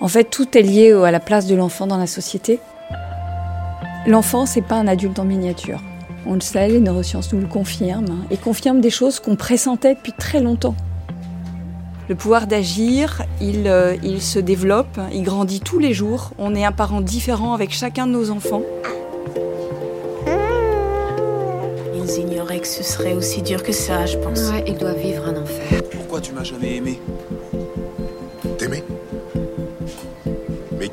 En fait, tout est lié à la place de l'enfant dans la société. L'enfant, c'est pas un adulte en miniature. On le sait, les neurosciences nous le confirment, et confirment des choses qu'on pressentait depuis très longtemps. Le pouvoir d'agir, il, euh, il se développe, il grandit tous les jours. On est un parent différent avec chacun de nos enfants. Ils ignoraient que ce serait aussi dur que ça, je pense. Ouais, ils doivent vivre un enfer. Pourquoi tu m'as jamais aimé?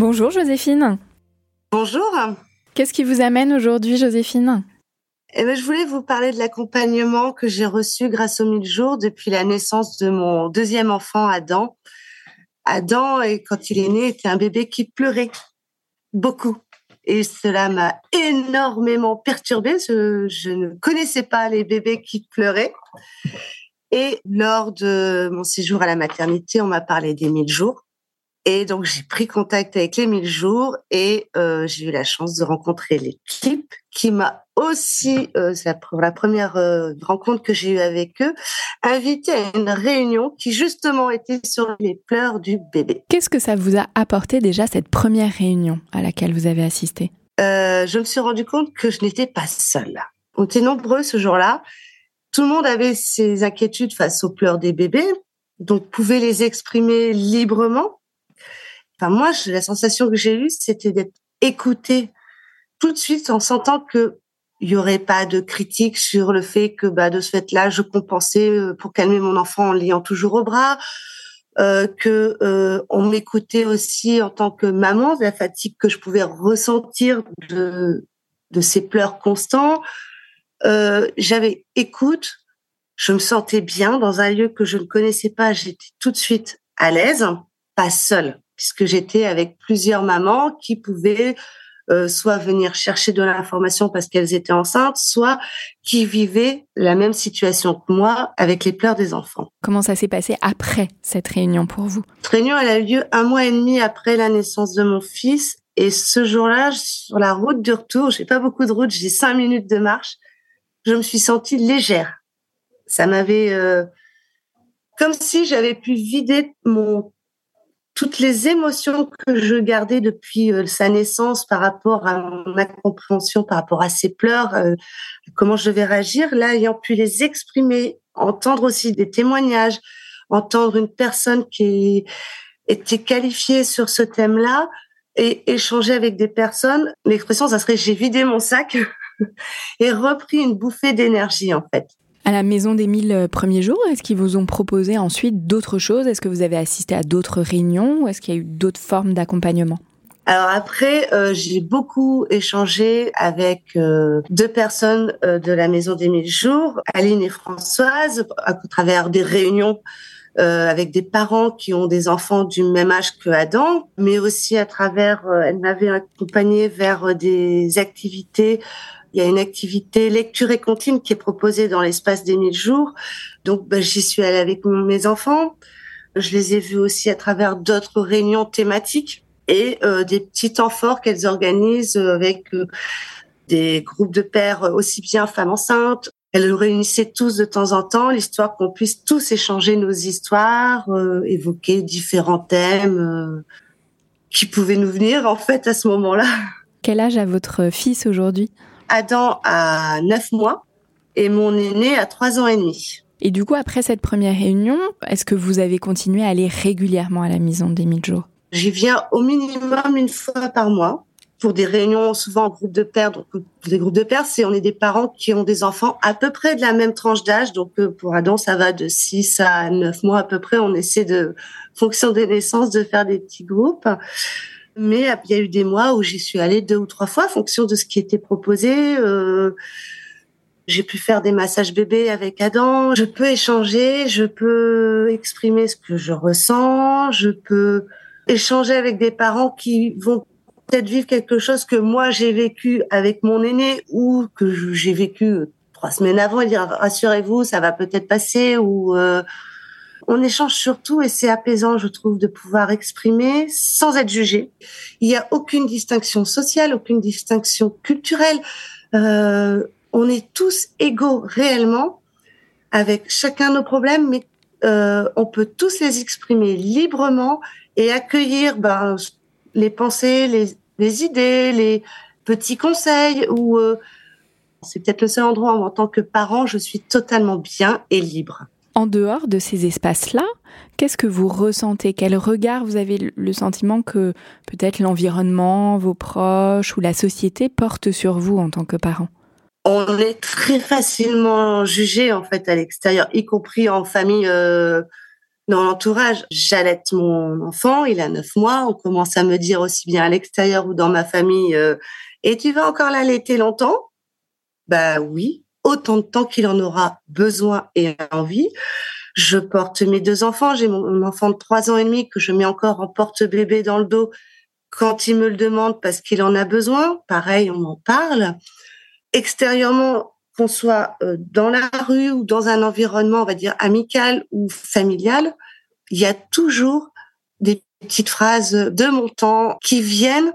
Bonjour Joséphine. Bonjour. Qu'est-ce qui vous amène aujourd'hui Joséphine? Eh ben, je voulais vous parler de l'accompagnement que j'ai reçu grâce aux 1000 jours depuis la naissance de mon deuxième enfant, Adam. Adam, et quand il est né, était un bébé qui pleurait beaucoup. Et cela m'a énormément perturbée. Je, je ne connaissais pas les bébés qui pleuraient. Et lors de mon séjour à la maternité, on m'a parlé des 1000 jours. Et donc, j'ai pris contact avec les 1000 jours et euh, j'ai eu la chance de rencontrer l'équipe qui m'a aussi, euh, c'est la, pr- la première euh, rencontre que j'ai eue avec eux, invité à une réunion qui justement était sur les pleurs du bébé. Qu'est-ce que ça vous a apporté déjà cette première réunion à laquelle vous avez assisté? Je me suis rendu compte que je n'étais pas seule. On était nombreux ce jour-là. Tout le monde avait ses inquiétudes face aux pleurs des bébés, donc pouvait les exprimer librement. Enfin, moi, la sensation que j'ai eue, c'était d'être écoutée tout de suite en sentant que il y aurait pas de critique sur le fait que, bah, de ce fait-là, je compensais euh, pour calmer mon enfant en le liant toujours au bras, euh, que euh, on m'écoutait aussi en tant que maman, de la fatigue que je pouvais ressentir de de ces pleurs constants. Euh, J'avais écoute, je me sentais bien dans un lieu que je ne connaissais pas. J'étais tout de suite à l'aise, pas seule, puisque j'étais avec plusieurs mamans qui pouvaient euh, soit venir chercher de l'information parce qu'elles étaient enceintes, soit qui vivaient la même situation que moi avec les pleurs des enfants. Comment ça s'est passé après cette réunion pour vous? Cette réunion, elle a eu lieu un mois et demi après la naissance de mon fils. Et ce jour-là, sur la route du retour, j'ai pas beaucoup de route, j'ai cinq minutes de marche, je me suis sentie légère. Ça m'avait, euh, comme si j'avais pu vider mon toutes les émotions que je gardais depuis euh, sa naissance par rapport à mon incompréhension, par rapport à ses pleurs, euh, comment je devais réagir. Là, ayant pu les exprimer, entendre aussi des témoignages, entendre une personne qui était qualifiée sur ce thème-là et échanger avec des personnes. L'expression, ça serait j'ai vidé mon sac et repris une bouffée d'énergie, en fait. À la maison des 1000 euh, premiers jours, est-ce qu'ils vous ont proposé ensuite d'autres choses? Est-ce que vous avez assisté à d'autres réunions ou est-ce qu'il y a eu d'autres formes d'accompagnement? Alors après, euh, j'ai beaucoup échangé avec euh, deux personnes de la Maison des Mille Jours, Aline et Françoise, à travers des réunions avec des parents qui ont des enfants du même âge que Adam, mais aussi à travers, elle m'avait accompagnée vers des activités. Il y a une activité lecture et comptine qui est proposée dans l'espace des mille jours. Donc, ben, j'y suis allée avec mes enfants. Je les ai vues aussi à travers d'autres réunions thématiques et euh, des petits temps forts qu'elles organisent avec euh, des groupes de pères aussi bien femmes enceintes. Elles nous réunissaient tous de temps en temps, l'histoire qu'on puisse tous échanger nos histoires, euh, évoquer différents thèmes qui pouvaient nous venir en fait à ce moment-là. Quel âge a votre fils aujourd'hui? Adam a 9 mois et mon aîné a 3 ans et demi. Et du coup, après cette première réunion, est-ce que vous avez continué à aller régulièrement à la maison des mille jours J'y viens au minimum une fois par mois pour des réunions souvent en groupe de pères. Donc, des groupes de pères, c'est on est des parents qui ont des enfants à peu près de la même tranche d'âge. Donc, euh, pour Adam, ça va de 6 à 9 mois à peu près. On essaie de, fonction des naissances, de faire des petits groupes. Mais il y a eu des mois où j'y suis allée deux ou trois fois, en fonction de ce qui était proposé. Euh, j'ai pu faire des massages bébés avec Adam. Je peux échanger, je peux exprimer ce que je ressens, je peux échanger avec des parents qui vont peut-être vivre quelque chose que moi j'ai vécu avec mon aîné ou que j'ai vécu euh, trois semaines avant et dire rassurez-vous, ça va peut-être passer ou euh, on échange surtout et c'est apaisant, je trouve, de pouvoir exprimer sans être jugé. Il n'y a aucune distinction sociale, aucune distinction culturelle. Euh, on est tous égaux réellement avec chacun nos problèmes, mais euh, on peut tous les exprimer librement et accueillir ben, les pensées, les, les, idées, les petits conseils. Ou euh, c'est peut-être le seul endroit où, en tant que parent, je suis totalement bien et libre. En dehors de ces espaces-là, qu'est-ce que vous ressentez? Quel regard vous avez le sentiment que peut-être l'environnement, vos proches ou la société portent sur vous en tant que parent on est très facilement jugé en fait à l'extérieur, y compris en famille, euh, dans l'entourage. J'allaite mon enfant, il a neuf mois. On commence à me dire aussi bien à l'extérieur ou dans ma famille, euh, et tu vas encore l'allaiter longtemps? Bah oui, autant de temps qu'il en aura besoin et envie. Je porte mes deux enfants. J'ai mon enfant de trois ans et demi que je mets encore en porte-bébé dans le dos quand il me le demande parce qu'il en a besoin. Pareil, on en parle extérieurement, qu'on soit euh, dans la rue ou dans un environnement, on va dire, amical ou familial, il y a toujours des petites phrases de mon temps qui viennent,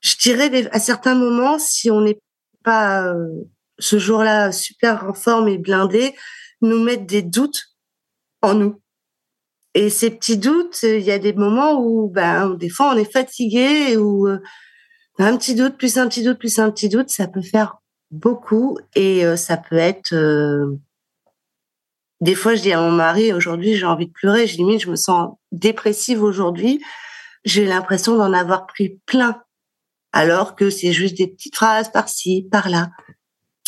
je dirais, à certains moments, si on n'est pas euh, ce jour-là super en forme et blindé, nous mettre des doutes en nous. Et ces petits doutes, il y a des moments où, ben, des fois, on est fatigué ou euh, un petit doute plus un petit doute plus un petit doute, ça peut faire beaucoup et euh, ça peut être euh, des fois je dis à mon mari aujourd'hui j'ai envie de pleurer. Je limite je me sens dépressive aujourd'hui. J'ai l'impression d'en avoir pris plein alors que c'est juste des petites phrases par-ci par-là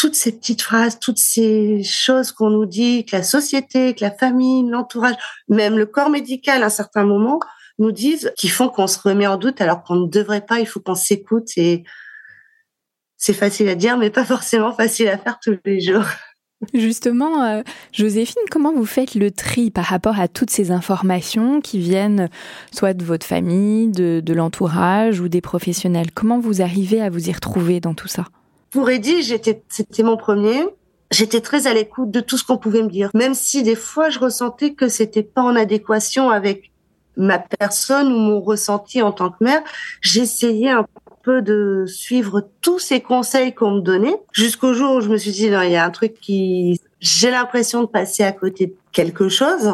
toutes ces petites phrases toutes ces choses qu'on nous dit que la société que la famille l'entourage même le corps médical à un certain moment nous disent qui font qu'on se remet en doute alors qu'on ne devrait pas. Il faut qu'on s'écoute et c'est facile à dire, mais pas forcément facile à faire tous les jours. Justement, euh, Joséphine, comment vous faites le tri par rapport à toutes ces informations qui viennent soit de votre famille, de, l'entourage ou des professionnels? Comment vous arrivez à vous y retrouver dans tout ça? Pour Eddie, j'étais, c'était mon premier. J'étais très à l'écoute de tout ce qu'on pouvait me dire, même si des fois je ressentais que c'était pas en adéquation avec ma personne ou mon ressenti en tant que mère. J'essayais un peu de suivre tous ces conseils qu'on me donnait jusqu'au jour où je me suis dit non, il y a un truc qui j'ai l'impression de passer à côté de quelque chose.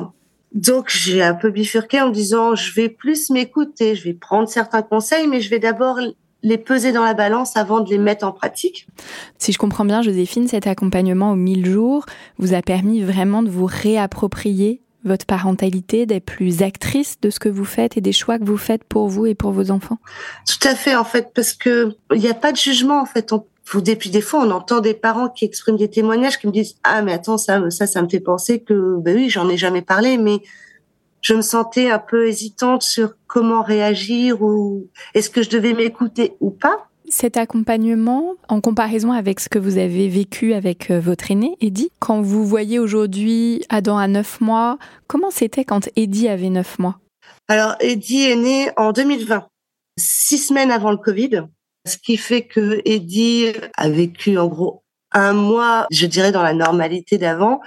Donc j'ai un peu bifurqué en me disant je vais plus m'écouter, je vais prendre certains conseils mais je vais d'abord les peser dans la balance avant de les mettre en pratique. Si je comprends bien, Joséphine, cet accompagnement aux 1000 jours vous a permis vraiment de vous réapproprier votre parentalité, d'être plus actrice de ce que vous faites et des choix que vous faites pour vous et pour vos enfants Tout à fait, en fait, parce que il n'y a pas de jugement, en fait. On, depuis des fois, on entend des parents qui expriment des témoignages qui me disent ah mais attends ça ça ça me fait penser que ben oui j'en ai jamais parlé mais je me sentais un peu hésitante sur comment réagir ou est-ce que je devais m'écouter ou pas cet accompagnement, en comparaison avec ce que vous avez vécu avec euh, votre aîné, Eddie, quand vous voyez aujourd'hui Adam à 9 mois, comment c'était quand Eddie avait 9 mois? Alors, Eddie est né en 2020, six semaines avant le Covid, ce qui fait que Eddie a vécu en gros un mois, je dirais, dans la normalité d'avant.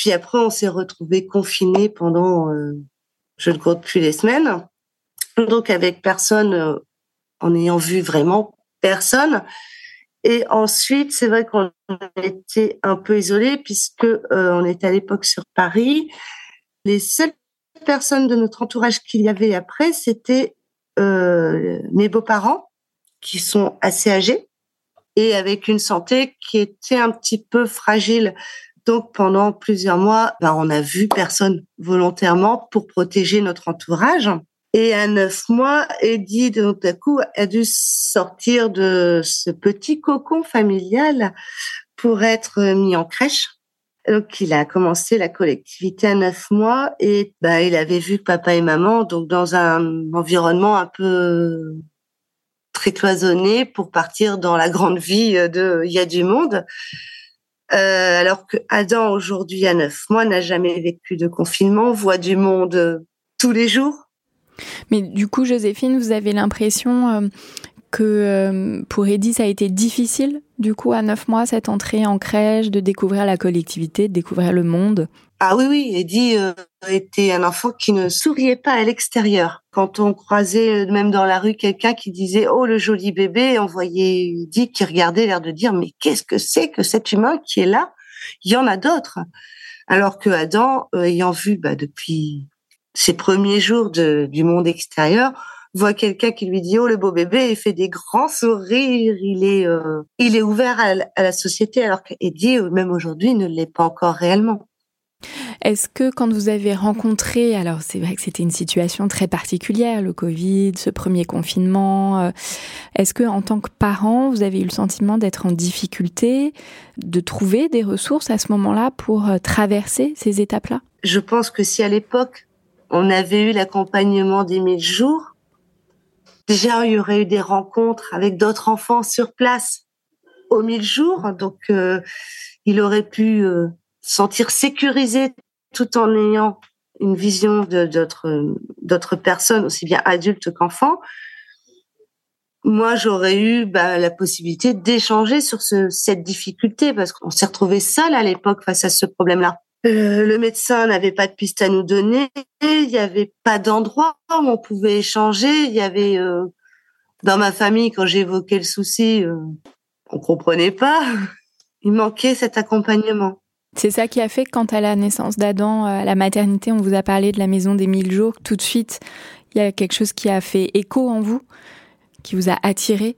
Puis après, on s'est retrouvé confiné pendant euh, je ne compte plus les semaines. Donc avec personne, euh, en ayant vu vraiment personne. Et ensuite, c'est vrai qu'on était un peu isolés puisque euh, on était à l'époque sur Paris. Les seules personnes de notre entourage qu'il y avait après, c'était mes beaux-parents qui sont assez âgés et avec une santé qui était un petit peu fragile. Donc pendant plusieurs mois, ben, on n'a vu personne volontairement pour protéger notre entourage. Et à neuf mois, Eddie, d'un coup, a dû sortir de ce petit cocon familial pour être mis en crèche. Donc, il a commencé la collectivité à neuf mois et bah, il avait vu papa et maman donc dans un environnement un peu très cloisonné pour partir dans la grande vie de il y a du monde. Euh, alors que Adam aujourd'hui à neuf mois n'a jamais vécu de confinement, voit du monde tous les jours. Mais du coup, Joséphine, vous avez l'impression euh, que euh, pour Eddie, ça a été difficile, du coup, à neuf mois, cette entrée en crèche, de découvrir la collectivité, de découvrir le monde? Ah oui, oui, Eddie euh, était un enfant qui ne souriait pas à l'extérieur. Quand on croisait, même dans la rue, quelqu'un qui disait « Oh, le joli bébé », on voyait Eddie qui regardait l'air de dire « Mais qu'est-ce que c'est que cet humain qui est là? Il y en a d'autres ». Alors que Adam, ayant vu bah, depuis ses premiers jours de, du monde extérieur, voit quelqu'un qui lui dit oh le beau bébé, il fait des grands sourires, il est euh, il est ouvert à, la société alors qu'Eddie même aujourd'hui ne l'est pas encore réellement. Est-ce que quand vous avez rencontré, alors c'est vrai que c'était une situation très particulière, le Covid, ce premier confinement, euh, est-ce que en tant que parent, vous avez eu le sentiment d'être en difficulté, de trouver des ressources à ce moment-là pour euh, traverser ces étapes-là? Je pense que si à l'époque on avait eu l'accompagnement des mille jours. Déjà, il y aurait eu des rencontres avec d'autres enfants sur place aux mille jours, donc euh, il aurait pu euh, sentir sécurisé tout en ayant une vision d'autres d'autres personnes aussi bien adultes qu'enfants. Moi, j'aurais eu bah, la possibilité d'échanger sur ce, cette difficulté parce qu'on s'est retrouvé seul à l'époque face à ce problème-là. Euh, le médecin n'avait pas de piste à nous donner. Il n'y avait pas d'endroit où on pouvait échanger. Il y avait euh, dans ma famille quand j'évoquais le souci, euh, on comprenait pas. Il manquait cet accompagnement. C'est ça qui a fait que quand à la naissance d'Adam, à la maternité, on vous a parlé de la maison des mille jours, tout de suite, il y a quelque chose qui a fait écho en vous, qui vous a attiré?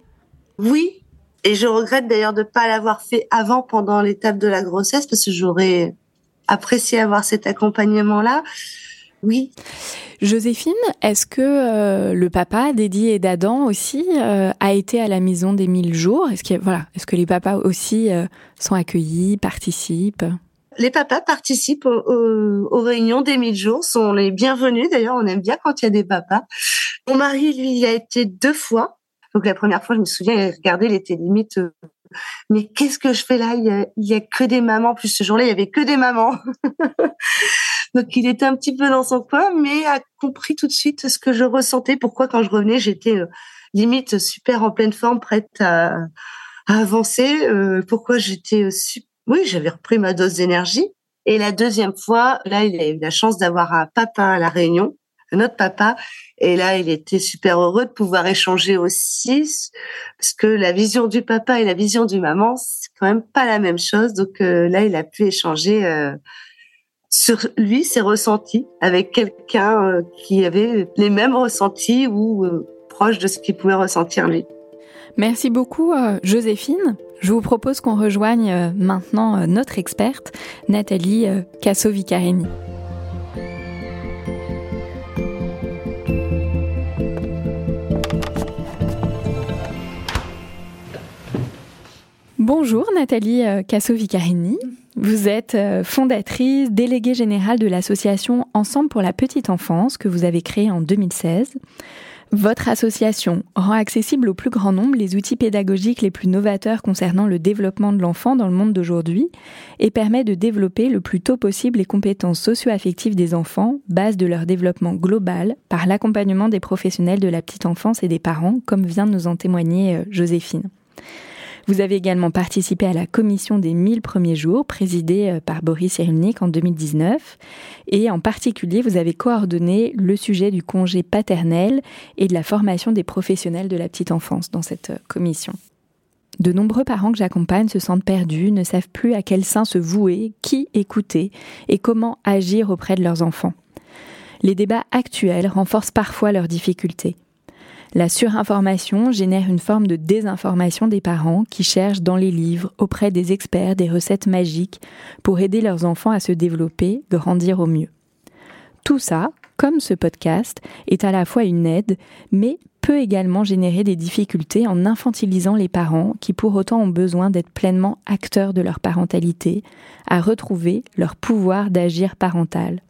Oui, et je regrette d'ailleurs de ne pas l'avoir fait avant pendant l'étape de la grossesse parce que j'aurais apprécier avoir cet accompagnement-là. Oui. Joséphine, est-ce que euh, le papa d'Eddie et d'Adam aussi euh, a été à la maison des mille jours? Est-ce que voilà, est-ce que les papas aussi euh, sont accueillis, participent? Les papas participent aux, réunions des mille jours, sont les bienvenus. D'ailleurs, on aime bien quand il y a des papas. Mon mari, lui, il a été deux fois. Donc la première fois, je me souviens, il regardait, il était limite mais qu'est-ce que je fais là? Il y, a, que des mamans. Plus ce jour-là, il y avait que des mamans. Donc il était un petit peu dans son coin, mais a compris tout de suite ce que je ressentais. Pourquoi quand je revenais, j'étais euh, limite super en pleine forme, prête à, avancer. Euh, pourquoi j'étais, euh, oui, j'avais repris ma dose d'énergie. Et la deuxième fois, là, il a eu la chance d'avoir un papa à la Réunion notre papa. Et là, il était super heureux de pouvoir échanger aussi, parce que la vision du papa et la vision du maman, c'est quand même pas la même chose. Donc euh, là, il a pu échanger euh, sur lui, ses ressentis, avec quelqu'un euh, qui avait les mêmes ressentis ou proche de ce qu'il pouvait ressentir lui. Merci beaucoup, Joséphine. Je vous propose qu'on rejoigne maintenant notre experte, Nathalie Casso-Vicarini. Bonjour Nathalie euh, Casso-Vicarini. Vous êtes euh, fondatrice, déléguée générale de l'association Ensemble pour la petite enfance que vous avez créée en 2016. Votre association rend accessible au plus grand nombre les outils pédagogiques les plus novateurs concernant le développement de l'enfant dans le monde d'aujourd'hui et permet de développer le plus tôt possible les compétences socio-affectives des enfants, base de leur développement global, par l'accompagnement des professionnels de la petite enfance et des parents, comme vient de nous en témoigner euh, Joséphine. Vous avez également participé à la commission des 1000 premiers jours, présidée euh, par Boris Cyrulnik en 2019. Et en particulier, vous avez coordonné le sujet du congé paternel et de la formation des professionnels de la petite enfance dans cette euh, commission. De nombreux parents que j'accompagne se sentent perdus, ne savent plus à quel sein se vouer, qui écouter et comment agir auprès de leurs enfants. Les débats actuels renforcent parfois leurs difficultés. La surinformation génère une forme de désinformation des parents qui cherchent dans les livres, auprès des experts, des recettes magiques pour aider leurs enfants à se développer, grandir au mieux. Tout ça, comme ce podcast, est à la fois une aide, mais peut également générer des difficultés en infantilisant les parents qui pour autant ont besoin d'être pleinement acteurs de leur parentalité, à retrouver leur pouvoir d'agir parental.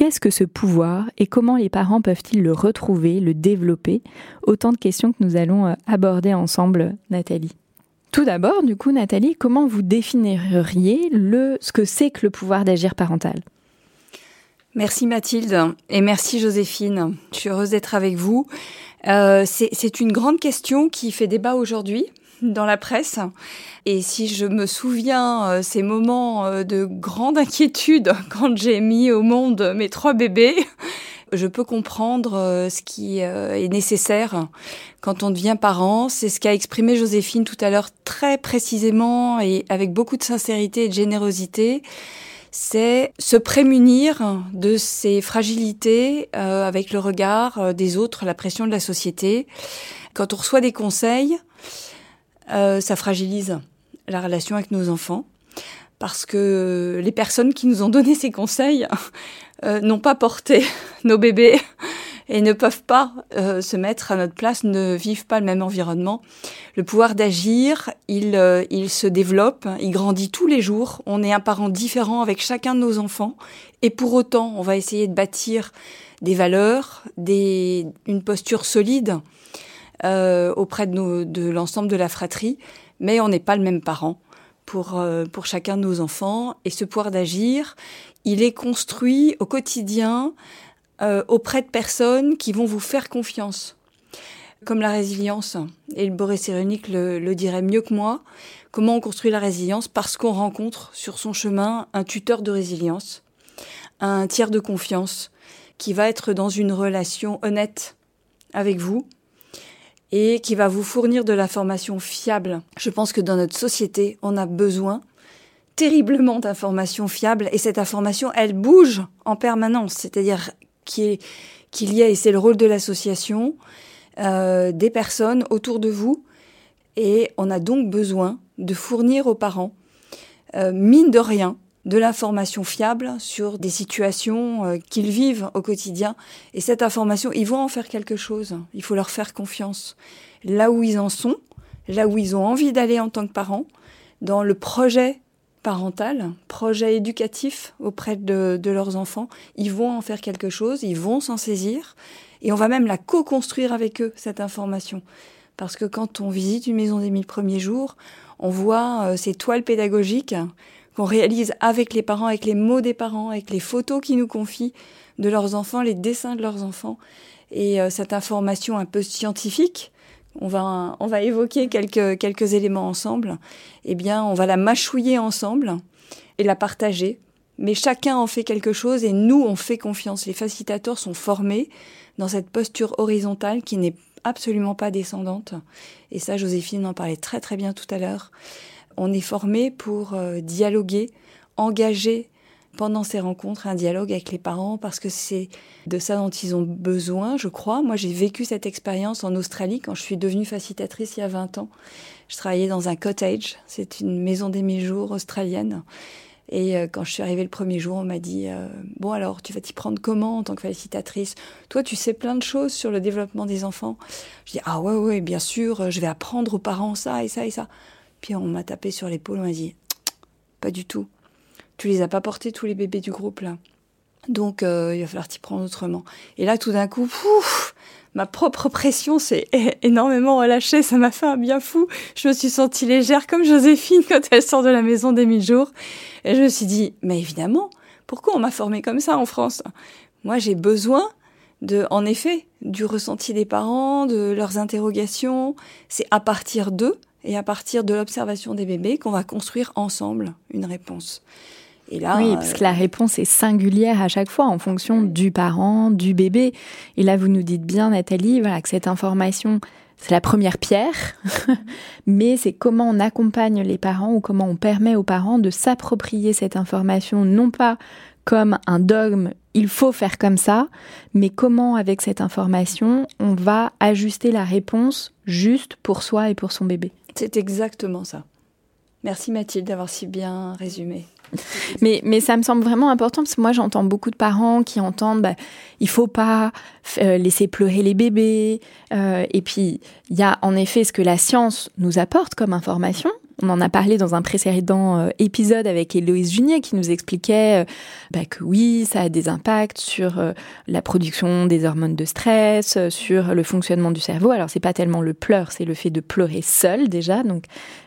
Qu'est-ce que ce pouvoir et comment les parents peuvent-ils le retrouver, le développer? Autant de questions que nous allons euh, aborder ensemble, Nathalie. Tout d'abord, du coup, Nathalie, comment vous définiriez le, ce que c'est que le pouvoir d'agir parental? Merci Mathilde et merci Joséphine. Je suis heureuse d'être avec vous. Euh, c'est une grande question qui fait débat aujourd'hui dans la presse. Et si je me souviens euh, ces moments euh, de grande inquiétude quand j'ai mis au monde mes trois bébés, je peux comprendre euh, ce qui est nécessaire quand on devient parent. C'est ce qu'a exprimé Joséphine tout à l'heure très précisément et avec beaucoup de sincérité et de générosité. C'est se prémunir de ces fragilités avec le regard des autres, la pression de la société. Quand on reçoit des conseils, euh, ça fragilise la relation avec nos enfants parce que les personnes qui nous ont donné ces conseils euh, n'ont pas porté nos bébés et ne peuvent pas euh, se mettre à notre place, ne vivent pas le même environnement. Le pouvoir d'agir, il, se développe, il grandit tous les jours. On est un parent différent avec chacun de nos enfants et pour autant, on va essayer de bâtir des valeurs, une posture solide euh, auprès de, de l'ensemble de la fratrie, mais on n'est pas le même parent pour, euh, pour chacun de nos enfants. Et ce pouvoir d'agir, il est construit au quotidien euh, auprès de personnes qui vont vous faire confiance. Comme la résilience, et le Boris Cyrulnik le, le dirait mieux que moi, comment on construit la résilience Parce qu'on rencontre sur son chemin un tuteur de résilience, un tiers de confiance, qui va être dans une relation honnête avec vous, et qui va vous fournir de l'information fiable. Je pense que dans notre société, on a besoin terriblement d'informations fiables et cette information, elle bouge en permanence. C'est-à-dire qu'il y a, et c'est le rôle de l'association, euh, des personnes autour de vous et on a donc besoin de fournir aux parents, euh, mine de rien, de l'information fiable sur des situations euh, qu'ils vivent au quotidien. Et cette information, ils vont en faire quelque chose. Il faut leur faire confiance. Là où ils en sont, là où ils ont envie d'aller en tant que parents, dans le projet parental, projet éducatif auprès de, de leurs enfants, ils vont en faire quelque chose, ils vont s'en saisir. Et on va même la co-construire avec eux, cette information. Parce que quand on visite une maison des mille premiers jours, on voit euh, ces toiles pédagogiques qu'on réalise avec les parents, avec les mots des parents, avec les photos qu'ils nous confient de leurs enfants, les dessins de leurs enfants. Et euh, cette information un peu scientifique, on va, on va évoquer quelques, quelques éléments ensemble, eh bien, on va la mâchouiller ensemble et la partager. Mais chacun en fait quelque chose et nous, on fait confiance. Les facilitateurs sont formés dans cette posture horizontale qui n'est absolument pas descendante. Et ça, Joséphine en parlait très très bien tout à l'heure. On est formé pour euh, dialoguer, engager pendant ces rencontres un dialogue avec les parents parce que c'est de ça dont ils ont besoin, je crois. Moi, j'ai vécu cette expérience en Australie quand je suis devenue facilitatrice il y a 20 ans. Je travaillais dans un cottage, c'est une maison des mi-jours australienne. Et euh, quand je suis arrivée le premier jour, on m'a dit euh, Bon, alors, tu vas t'y prendre comment en tant que facilitatrice? Toi, tu sais plein de choses sur le développement des enfants. Je dis Ah, ouais, ouais, bien sûr, je vais apprendre aux parents ça et ça et ça. Puis on m'a tapé sur l'épaule, on m'a dit Pas du tout. Tu les as pas portés tous les bébés du groupe là. Donc euh, il va falloir t'y prendre autrement. Et là tout d'un coup, pouf, ma propre pression s'est énormément relâchée, ça m'a fait un bien fou. Je me suis sentie légère comme Joséphine quand elle sort de la maison des mille jours. Et je me suis dit, mais évidemment, pourquoi on m'a formée comme ça en France? Moi j'ai besoin de, en effet, du ressenti des parents, de leurs interrogations. C'est à partir d'eux et à partir de l'observation des bébés qu'on va construire ensemble une réponse. Et là, oui, parce que la réponse est singulière à chaque fois en fonction du parent, du bébé. Et là, vous nous dites bien, Nathalie, voilà, que cette information, c'est la première pierre, mais c'est comment on accompagne les parents ou comment on permet aux parents de s'approprier cette information, non pas comme un dogme, il faut faire comme ça, mais comment avec cette information on va ajuster la réponse juste pour soi et pour son bébé. C'est exactement ça. Merci Mathilde d'avoir si bien résumé. Mais, mais ça me semble vraiment important parce que moi j'entends beaucoup de parents qui entendent bah, il faut pas euh, laisser pleurer les bébés. Euh, et puis il y a en effet ce que la science nous apporte comme information, on en a parlé dans un précédent euh, épisode avec Héloïse Junier qui nous expliquait euh, bah, que oui, ça a des impacts sur euh, la production des hormones de stress, sur le fonctionnement du cerveau. Alors c'est pas tellement le pleur, c'est le fait de pleurer seul déjà, donc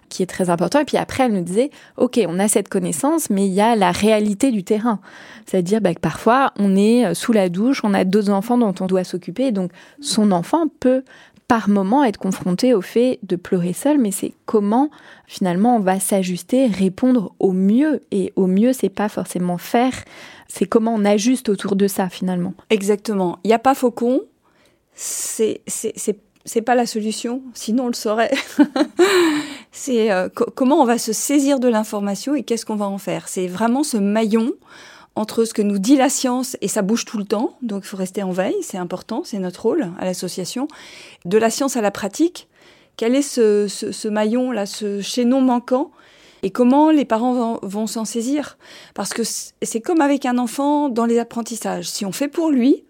qui est très important. Et puis après, elle nous disait, ok, on a cette connaissance, mais il y a la réalité du terrain. C'est-à-dire bah, que parfois, on est sous la douche, on a deux enfants dont on doit s'occuper, donc son enfant peut par moment être confronté au fait de pleurer seul, mais c'est comment finalement on va s'ajuster, répondre au mieux. Et au mieux, c'est pas forcément faire, c'est comment on ajuste autour de ça finalement. Exactement. Il n'y a pas faucon, c'est c'est pas la solution, sinon on le saurait. c'est euh, comment on va se saisir de l'information et qu'est-ce qu'on va en faire? C'est vraiment ce maillon entre ce que nous dit la science, et ça bouge tout le temps, donc il faut rester en veille, c'est important, c'est notre rôle à l'association, de la science à la pratique, quel est ce, maillon-là, ce chaînon manquant, et comment les parents vont, s'en saisir? Parce que c'est comme avec un enfant dans les apprentissages, si on fait pour lui,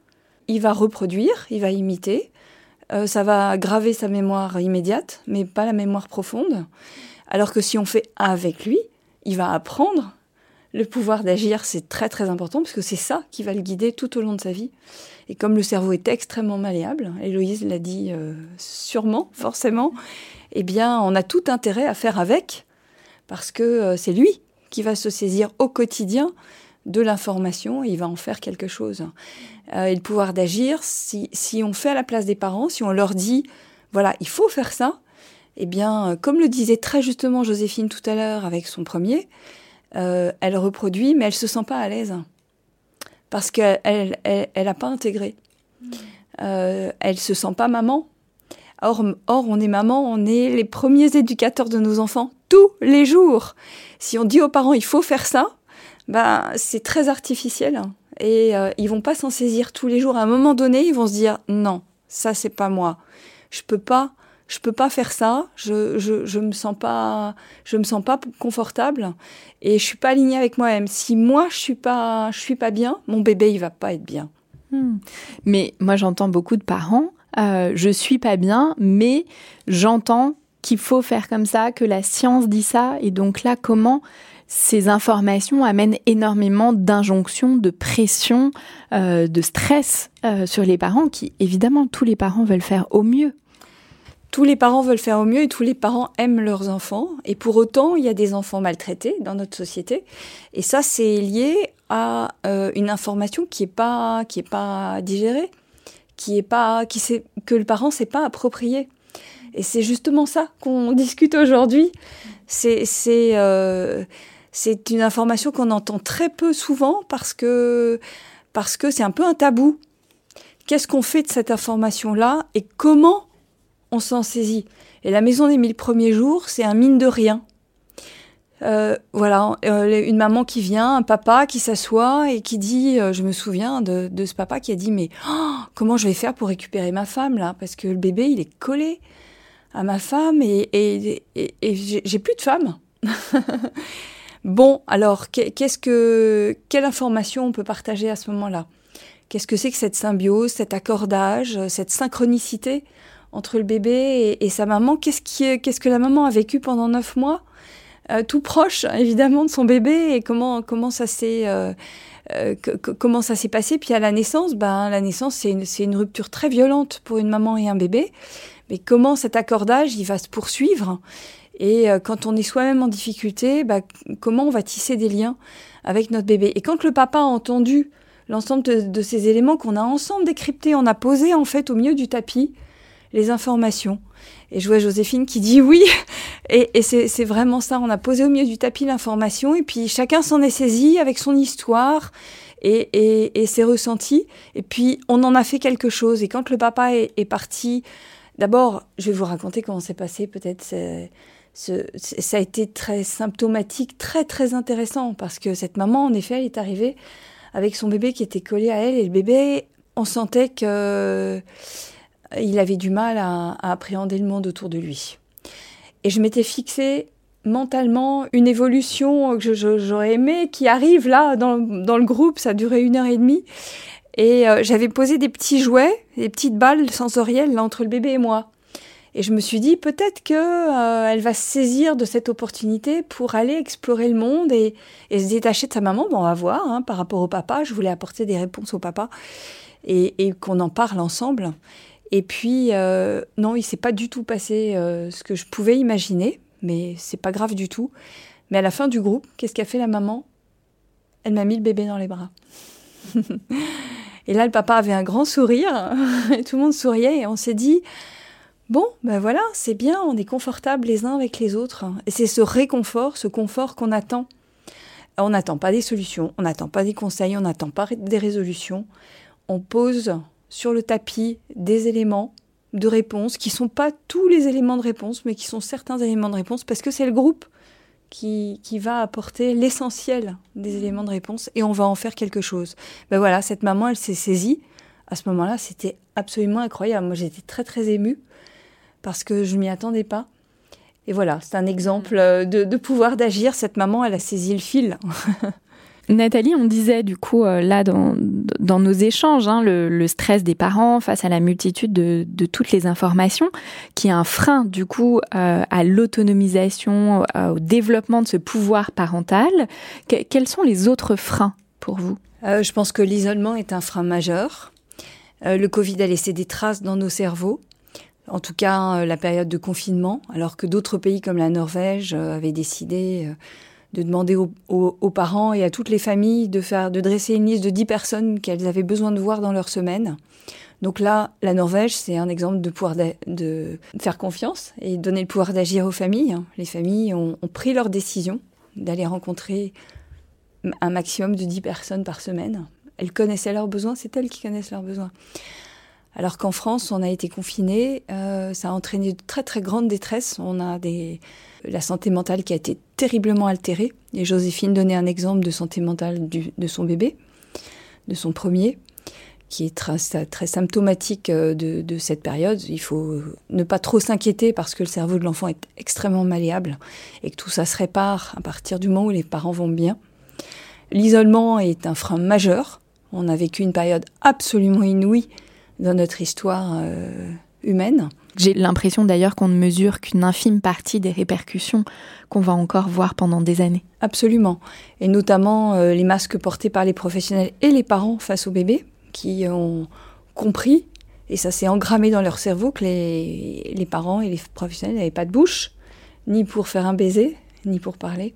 il va reproduire, il va imiter, euh, ça va graver sa mémoire immédiate, mais pas la mémoire profonde, alors que si on fait avec lui, il va apprendre le pouvoir d'agir, c'est très très important parce que c'est ça qui va le guider tout au long de sa vie. Et comme le cerveau est extrêmement malléable, Héloïse l'a dit euh, sûrement, forcément, eh bien, on a tout intérêt à faire avec parce que euh, c'est lui qui va se saisir au quotidien de l'information et il va en faire quelque chose. Euh, et le pouvoir d'agir, si, si on fait à la place des parents, si on leur dit, voilà, il faut faire ça, eh bien, comme le disait très justement Joséphine tout à l'heure avec son premier, euh, elle reproduit, mais elle se sent pas à l'aise parce qu'elle elle, elle, a pas intégré. Euh, elle se sent pas maman. Or, or, on est maman, on est les premiers éducateurs de nos enfants tous les jours. Si on dit aux parents il faut faire ça, ben c'est très artificiel et euh, ils vont pas s'en saisir tous les jours. À un moment donné, ils vont se dire non, ça c'est pas moi. Je peux pas je peux pas faire ça, je, je, je me sens pas, je me sens pas confortable et je suis pas alignée avec moi-même. Si moi je suis pas, je suis pas bien, mon bébé il va pas être bien. Hmm. Mais moi j'entends beaucoup de parents, euh, je suis pas bien, mais j'entends qu'il faut faire comme ça, que la science dit ça, et donc là comment ces informations amènent énormément d'injonctions, de pression, euh, de stress euh, sur les parents qui, évidemment, tous les parents veulent faire au mieux tous les parents veulent faire au mieux et tous les parents aiment leurs enfants. Et pour autant, il y a des enfants maltraités dans notre société. Et ça, c'est lié à euh, une information qui est pas qui est pas digérée, qui est pas qui sait que le parent s'est pas approprié. Et c'est justement ça qu'on discute aujourd'hui. C'est c'est euh, c'est une information qu'on entend très peu souvent parce que parce que c'est un peu un tabou. Qu'est-ce qu'on fait de cette information là et comment on s'en saisit. Et la maison des mille premiers jours, c'est un mine de rien. Euh, voilà, euh, une maman qui vient, un papa qui s'assoit et qui dit, euh, je me souviens de, ce papa qui a dit, mais oh, comment je vais faire pour récupérer ma femme là? Parce que le bébé, il est collé à ma femme et, et, j'ai plus de femme. bon, alors qu'est-ce que, quelle information on peut partager à ce moment-là? Qu'est-ce que c'est que cette symbiose, cet accordage, cette synchronicité entre le bébé et, sa maman. Qu'est-ce qui, qu'est-ce que la maman a vécu pendant neuf mois, euh, tout proche évidemment de son bébé et comment comment ça s'est euh, euh, comment ça s'est passé. Puis à la naissance, ben la naissance c'est une, une rupture très violente pour une maman et un bébé. Mais comment cet accordage il va se poursuivre? Et quand on est soi-même en difficulté, ben, comment on va tisser des liens avec notre bébé? Et quand le papa a entendu l'ensemble de, de ces éléments qu'on a ensemble décryptés, on a posé en fait au milieu du tapis, les informations. Et je vois Joséphine qui dit oui. Et, c'est vraiment ça. On a posé au milieu du tapis l'information et puis chacun s'en est saisi avec son histoire et, et, ses ressentis. Et puis on en a fait quelque chose. Et quand le papa est, parti, d'abord, je vais vous raconter comment c'est passé. Peut-être ça a été très symptomatique, très très intéressant parce que cette maman, en effet, elle est arrivée avec son bébé qui était collé à elle et le bébé, on sentait que il avait du mal à, appréhender le monde autour de lui. Et je m'étais fixé mentalement une évolution que j'aurais aimé qui arrive là dans, le groupe, ça duré une heure et demie. Et euh, j'avais posé des petits jouets, des petites balles sensorielles entre le bébé et moi. Et je me suis dit peut-être que euh, elle va se saisir de cette opportunité pour aller explorer le monde et, se détacher de sa maman. Bon, on va voir. Hein, par rapport au papa, je voulais apporter des réponses au papa et qu'on en parle ensemble. Et puis, euh, non, il s'est pas du tout passé euh, ce que je pouvais imaginer, mais c'est pas grave du tout. Mais à la fin du groupe, qu'est-ce qu'a fait la maman? Elle m'a mis le bébé dans les bras. et là, le papa avait un grand sourire, et tout le monde souriait, et on s'est dit, bon, ben voilà, c'est bien, on est confortables les uns avec les autres. Et c'est ce réconfort, ce confort qu'on attend. On n'attend pas des solutions, on n'attend pas des conseils, on n'attend pas des résolutions. On pose sur le tapis des éléments de réponse qui sont pas tous les éléments de réponse, mais qui sont certains éléments de réponse, parce que c'est le groupe qui, qui va apporter l'essentiel des éléments de réponse et on va en faire quelque chose. Ben voilà, cette maman, elle s'est saisie. À ce moment-là, c'était absolument incroyable. Moi, j'étais très, très émue parce que je m'y attendais pas. Et voilà, c'est un exemple de, de pouvoir d'agir. Cette maman, elle a saisi le fil. Nathalie, on disait du coup euh, là dans, dans nos échanges, hein, le, stress des parents face à la multitude de, toutes les informations, qui est un frein du coup euh, à l'autonomisation, euh, au développement de ce pouvoir parental. quels sont les autres freins pour vous? Je pense que l'isolement est un frein majeur. le Covid a laissé des traces dans nos cerveaux. En tout cas, la période de confinement, alors que d'autres pays comme la Norvège avaient décidé de demander aux, parents et à toutes les familles de faire, de dresser une liste de 10 personnes qu'elles avaient besoin de voir dans leur semaine. Donc là, la Norvège, c'est un exemple de pouvoir de, faire confiance et donner le pouvoir d'agir aux familles. Les familles ont, pris leur décision d'aller rencontrer un maximum de 10 personnes par semaine. Elles connaissaient leurs besoins, c'est elles qui connaissent leurs besoins. Alors qu'en France, on a été confinés, euh, ça a entraîné de très très grande détresse. On a des, la santé mentale qui a été terriblement altérée. Et Joséphine donnait un exemple de santé mentale de son bébé, de son premier, qui est très, très symptomatique euh, de, cette période. Il faut ne pas trop s'inquiéter parce que le cerveau de l'enfant est extrêmement malléable et que tout ça se répare à partir du moment où les parents vont bien. L'isolement est un frein majeur. On a vécu une période absolument inouïe dans notre histoire euh, humaine. J'ai l'impression d'ailleurs qu'on ne mesure qu'une infime partie des répercussions qu'on va encore voir pendant des années. Absolument. Et notamment euh, les masques portés par les professionnels et les parents face aux bébés qui ont compris, et ça s'est engrammé dans leur cerveau, que les, les parents et les professionnels n'avaient pas de bouche, ni pour faire un baiser, ni pour parler.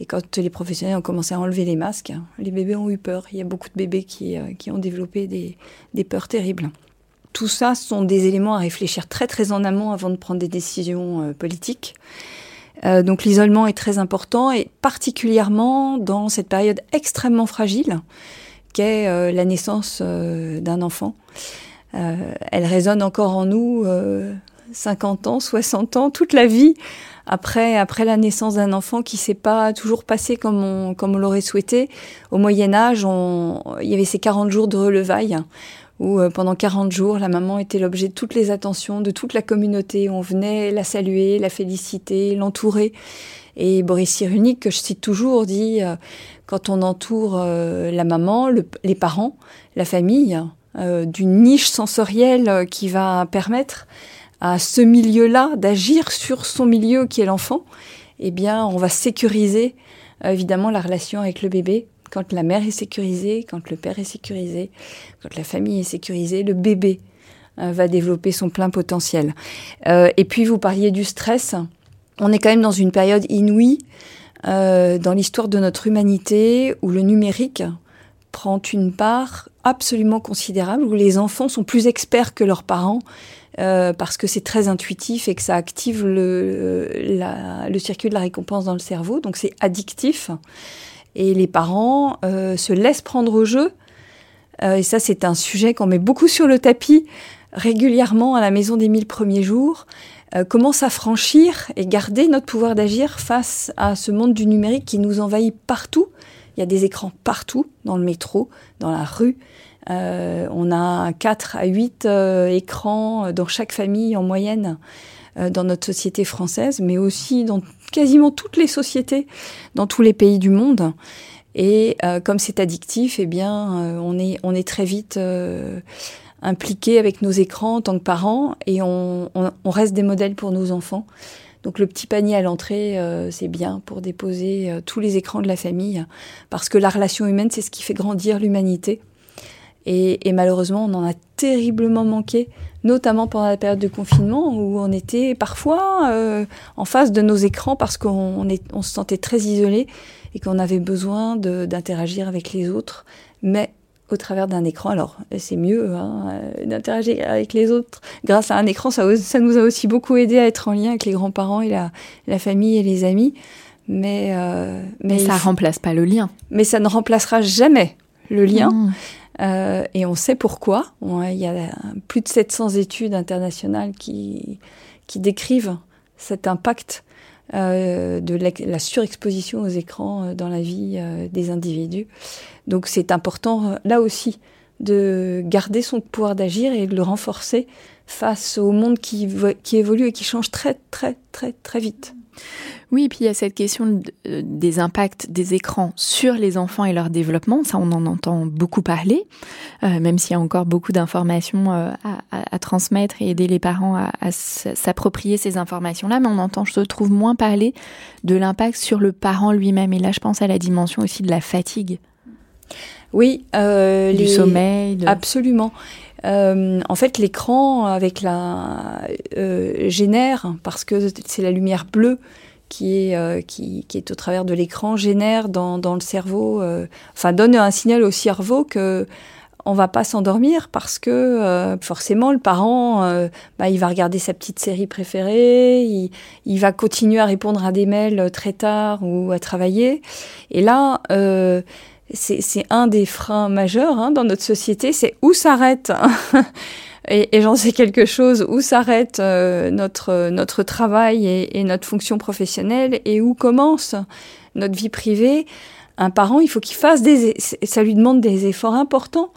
Et quand les professionnels ont commencé à enlever les masques, les bébés ont eu peur. Il y a beaucoup de bébés qui, euh, qui ont développé des, des peurs terribles tout ça sont des éléments à réfléchir très très en amont avant de prendre des décisions euh, politiques. Euh, donc l'isolement est très important et particulièrement dans cette période extrêmement fragile qu'est la naissance d'un enfant. elle résonne encore en nous 50 ans, 60 ans, toute la vie après, après la naissance d'un enfant qui s'est pas toujours passé comme on, comme on l'aurait souhaité. Au Moyen Âge, il y avait ces 40 jours de relevailles où euh, pendant 40 jours, la maman était l'objet de toutes les attentions de toute la communauté. On venait la saluer, la féliciter, l'entourer. Et Boris Cyrulnik, que je cite toujours, dit euh, quand on entoure euh, la maman, les parents, la famille, d'une niche sensorielle qui va permettre à ce milieu-là d'agir sur son milieu qui est l'enfant, eh bien, on va sécuriser évidemment la relation avec le bébé quand la mère est sécurisée, quand le père est sécurisé, quand la famille est sécurisée, le bébé euh, va développer son plein potentiel. Euh, et puis vous parliez du stress. On est quand même dans une période inouïe euh, dans l'histoire de notre humanité où le numérique prend une part absolument considérable, où les enfants sont plus experts que leurs parents parce que c'est très intuitif et que ça active le, circuit de la récompense dans le cerveau, donc c'est addictif. Et les parents se laissent prendre au jeu. et ça, c'est un sujet qu'on met beaucoup sur le tapis régulièrement à la maison des mille premiers jours. comment s'affranchir et garder notre pouvoir d'agir face à ce monde du numérique qui nous envahit partout il y a des écrans partout, dans le métro, dans la rue. Euh, on a 4 à 8 euh, écrans dans chaque famille en moyenne euh, dans notre société française, mais aussi dans quasiment toutes les sociétés dans tous les pays du monde. Et comme c'est addictif, eh bien, on est on est très vite impliqué avec nos écrans en tant que parents et on, on, on reste des modèles pour nos enfants. Donc le petit panier à l'entrée, euh, c'est bien pour déposer euh, tous les écrans de la famille, parce que la relation humaine, c'est ce qui fait grandir l'humanité. Et, malheureusement, on en a terriblement manqué, notamment pendant la période de confinement, où on était parfois euh, en face de nos écrans parce qu'on on se sentait très isolé et qu'on avait besoin d'interagir avec les autres. Mais au travers d'un écran. Alors, c'est mieux hein, euh, d'interagir avec les autres grâce à un écran. Ça, ça, nous a aussi beaucoup aidé à être en lien avec les grands-parents et la, la, famille et les amis. Mais, euh, mais, ça ne remplace pas le lien. Mais ça ne remplacera jamais le lien. Mmh. Euh, et on sait pourquoi. Il y a plus de 700 études internationales qui, qui décrivent cet impact euh, de la, surexposition aux écrans euh, dans la vie des individus. Donc c'est important là aussi de garder son pouvoir d'agir et de le renforcer face au monde qui, qui évolue et qui change très très très très vite. Oui, et puis il y a cette question euh, des impacts des écrans sur les enfants et leur développement. Ça, on en entend beaucoup parler, euh, même s'il y a encore beaucoup d'informations euh, à, transmettre et aider les parents à, s'approprier ces informations-là. Mais on entend, je trouve, moins parler de l'impact sur le parent lui-même. Et là, je pense à la dimension aussi de la fatigue. Oui, du sommeil. Absolument. en fait, l'écran avec la génère parce que c'est la lumière bleue qui est, euh, qui, qui, est au travers de l'écran génère dans, dans le cerveau, euh, enfin donne un signal au cerveau que on va pas s'endormir parce que euh, forcément le parent, bah, il va regarder sa petite série préférée, il, il, va continuer à répondre à des mails très tard ou à travailler. Et là, c'est un des freins majeurs hein, dans notre société, c'est où s'arrête et, et j'en sais quelque chose, où s'arrête euh, notre, notre travail et, et, notre fonction professionnelle et où commence notre vie privée. Un parent, il faut qu'il fasse des... Ça lui demande des efforts importants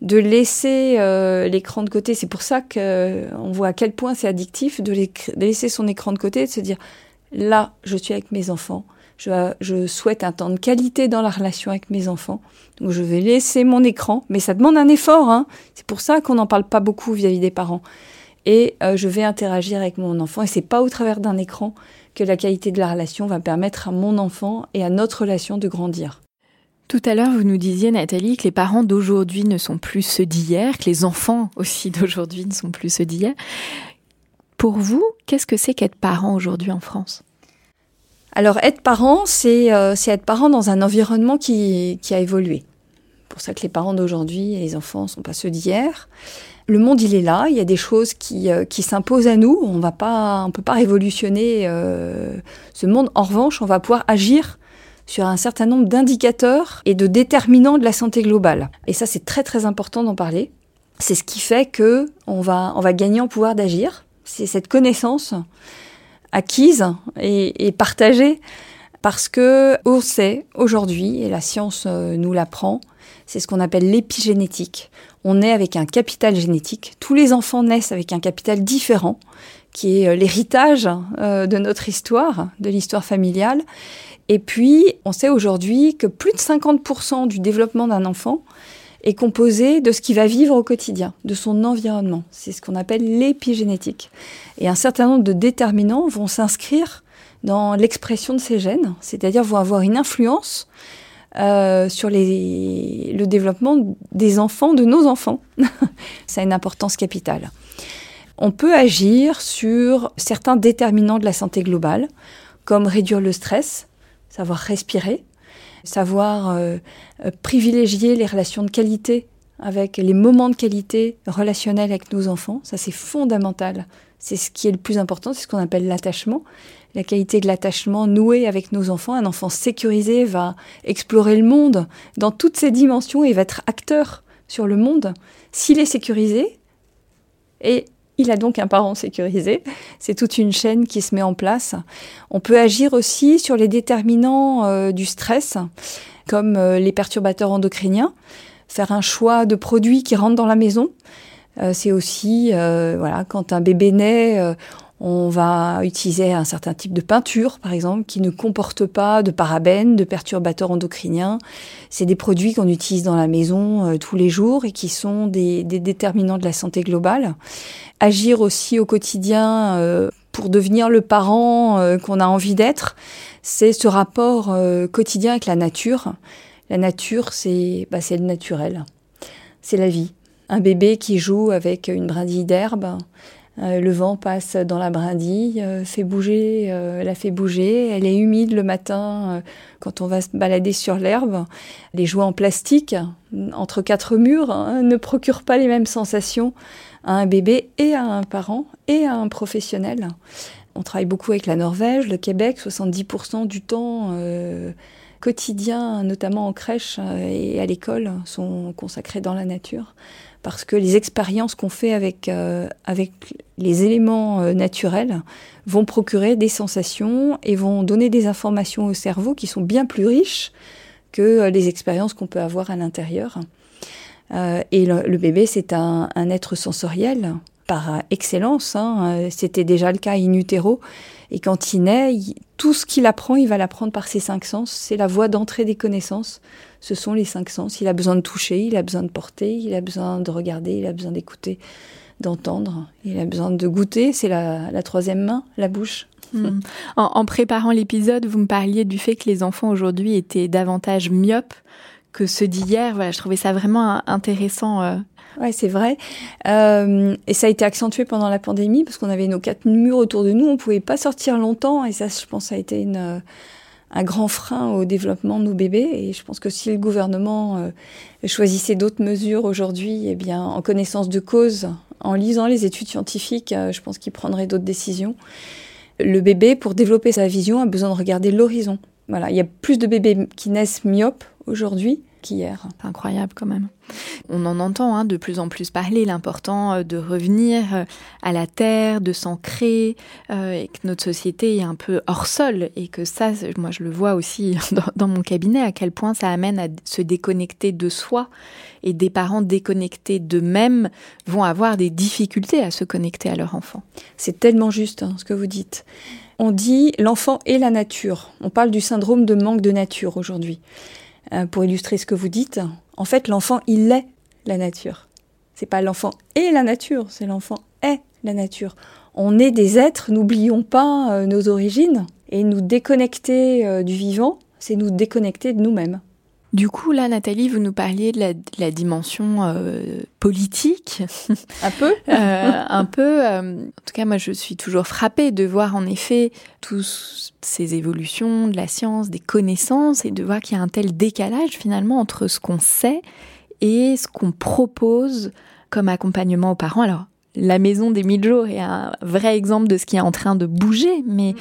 de laisser euh, l'écran de côté. C'est pour ça qu'on euh, voit à quel point c'est addictif de, de, laisser son écran de côté et de se dire, là, je suis avec mes enfants, je, souhaite un temps de qualité dans la relation avec mes enfants. Donc je vais laisser mon écran, mais ça demande un effort. Hein. C'est pour ça qu'on n'en parle pas beaucoup vis-à-vis des parents. Et euh, je vais interagir avec mon enfant. Et c'est pas au travers d'un écran que la qualité de la relation va permettre à mon enfant et à notre relation de grandir. Tout à l'heure, vous nous disiez, Nathalie, que les parents d'aujourd'hui ne sont plus ceux d'hier, que les enfants aussi d'aujourd'hui ne sont plus ceux d'hier. Pour vous, qu'est-ce que c'est qu'être parent aujourd'hui en France? Alors être parent, euh, c'est être parent dans un environnement qui, a évolué. C'est pour ça que les parents d'aujourd'hui et les enfants ne sont pas ceux d'hier. Le monde, il est là. Il y a des choses qui, euh, s'imposent à nous. On on peut pas révolutionner euh, ce monde. En revanche, on va pouvoir agir sur un certain nombre d'indicateurs et de déterminants de la santé globale. Et ça, c'est très très important d'en parler. C'est ce qui fait que on va, on va gagner en pouvoir d'agir. C'est cette connaissance acquise et, partagée parce que on sait aujourd'hui, et la science euh, nous l'apprend, c'est ce qu'on appelle l'épigénétique. On est avec un capital génétique. Tous les enfants naissent avec un capital différent, qui est euh, l'héritage euh, de notre histoire, de l'histoire familiale. Et puis, on sait aujourd'hui que plus de 50% du développement d'un enfant est composé de ce qu'il va vivre au quotidien, de son environnement. C'est ce qu'on appelle l'épigénétique. Et un certain nombre de déterminants vont s'inscrire dans l'expression de ces gènes, c'est-à-dire vont avoir une influence euh, sur le développement des enfants, de nos enfants. Ça a une importance capitale. On peut agir sur certains déterminants de la santé globale, comme réduire le stress, savoir respirer, savoir euh, euh, privilégier les relations de qualité avec les moments de qualité relationnels avec nos enfants. Ça, c'est fondamental. C'est ce qui est le plus important, c'est ce qu'on appelle l'attachement. La qualité de l'attachement noué avec nos enfants. Un enfant sécurisé va explorer le monde dans toutes ses dimensions et va être acteur sur le monde. S'il est sécurisé, et il a donc un parent sécurisé. C'est toute une chaîne qui se met en place. On peut agir aussi sur les déterminants euh, du stress, comme euh, les perturbateurs endocriniens. Faire un choix de produits qui rentrent dans la maison. Euh, c'est aussi, voilà, quand un bébé naît, on va utiliser un certain type de peinture, par exemple, qui ne comporte pas de parabènes, de perturbateurs endocriniens. C'est des produits qu'on utilise dans la maison euh, tous les jours et qui sont des, déterminants de la santé globale. Agir aussi au quotidien euh, pour devenir le parent euh, qu'on a envie d'être, c'est ce rapport quotidien avec la nature. La nature, c'est bah, le naturel, c'est la vie. Un bébé qui joue avec une brindille d'herbe, euh, le vent passe dans la brindille, euh, fait bouger, euh, la fait bouger. Elle est humide le matin quand on va se balader sur l'herbe. Les jouets en plastique entre quatre murs hein, ne procurent pas les mêmes sensations à un bébé et à un parent et à un professionnel. On travaille beaucoup avec la Norvège, le Québec, 70% du temps quotidien, notamment en crèche et à l'école, sont consacrés dans la nature parce que les expériences qu'on fait avec, euh, les éléments euh, naturels vont procurer des sensations et vont donner des informations au cerveau qui sont bien plus riches que euh, les expériences qu'on peut avoir à l'intérieur. et le, bébé, c'est un, un, être sensoriel par excellence. Hein. C'était déjà le cas in utero. Et quand il naît, tout ce qu'il apprend, il va l'apprendre par ses cinq sens. C'est la voie d'entrée des connaissances. Ce sont les cinq sens. Il a besoin de toucher, il a besoin de porter, il a besoin de regarder, il a besoin d'écouter, d'entendre. Il a besoin de goûter. C'est la, troisième main, la bouche. Hmm. En, préparant l'épisode, vous me parliez du fait que les enfants aujourd'hui étaient davantage myopes que ceux d'hier. Voilà, je trouvais ça vraiment intéressant euh, Ouais, c'est vrai. Euh, et ça a été accentué pendant la pandémie parce qu'on avait nos quatre murs autour de nous, on pouvait pas sortir longtemps et ça, je pense, ça a été une, un grand frein au développement de nos bébés. Et je pense que si le gouvernement euh, choisissait d'autres mesures aujourd'hui, eh bien, en connaissance de cause, en lisant les études scientifiques, euh, je pense qu'il prendrait d'autres décisions. Le bébé, pour développer sa vision, a besoin de regarder l'horizon. Voilà, il y a plus de bébés qui naissent myopes aujourd'hui qu'hier. Incroyable quand même. On en entend hein, de plus en plus parler, l'important euh, de revenir euh, à la terre, de s'ancrer, euh, et que notre société est un peu hors sol, et que ça, moi je le vois aussi dans, mon cabinet, à quel point ça amène à se déconnecter de soi, et des parents déconnectés d'eux-mêmes vont avoir des difficultés à se connecter à leur enfant. C'est tellement juste hein, ce que vous dites. On dit l'enfant et la nature. On parle du syndrome de manque de nature aujourd'hui. Euh, pour illustrer ce que vous dites. En fait, l'enfant, il est la nature. C'est pas l'enfant et la nature, c'est l'enfant est la nature. On est des êtres, n'oublions pas euh, nos origines, et nous déconnecter euh, du vivant, c'est nous déconnecter de nous-mêmes. Du coup, là, Nathalie, vous nous parliez de la, dimension euh, politique. Un peu euh, Un peu. Euh, en tout cas, moi, je suis toujours frappée de voir, en effet, toutes ces évolutions de la science, des connaissances, et de voir qu'il y a un tel décalage, finalement, entre ce qu'on sait et ce qu'on propose comme accompagnement aux parents. Alors, la maison des mille jours est un vrai exemple de ce qui est en train de bouger, mais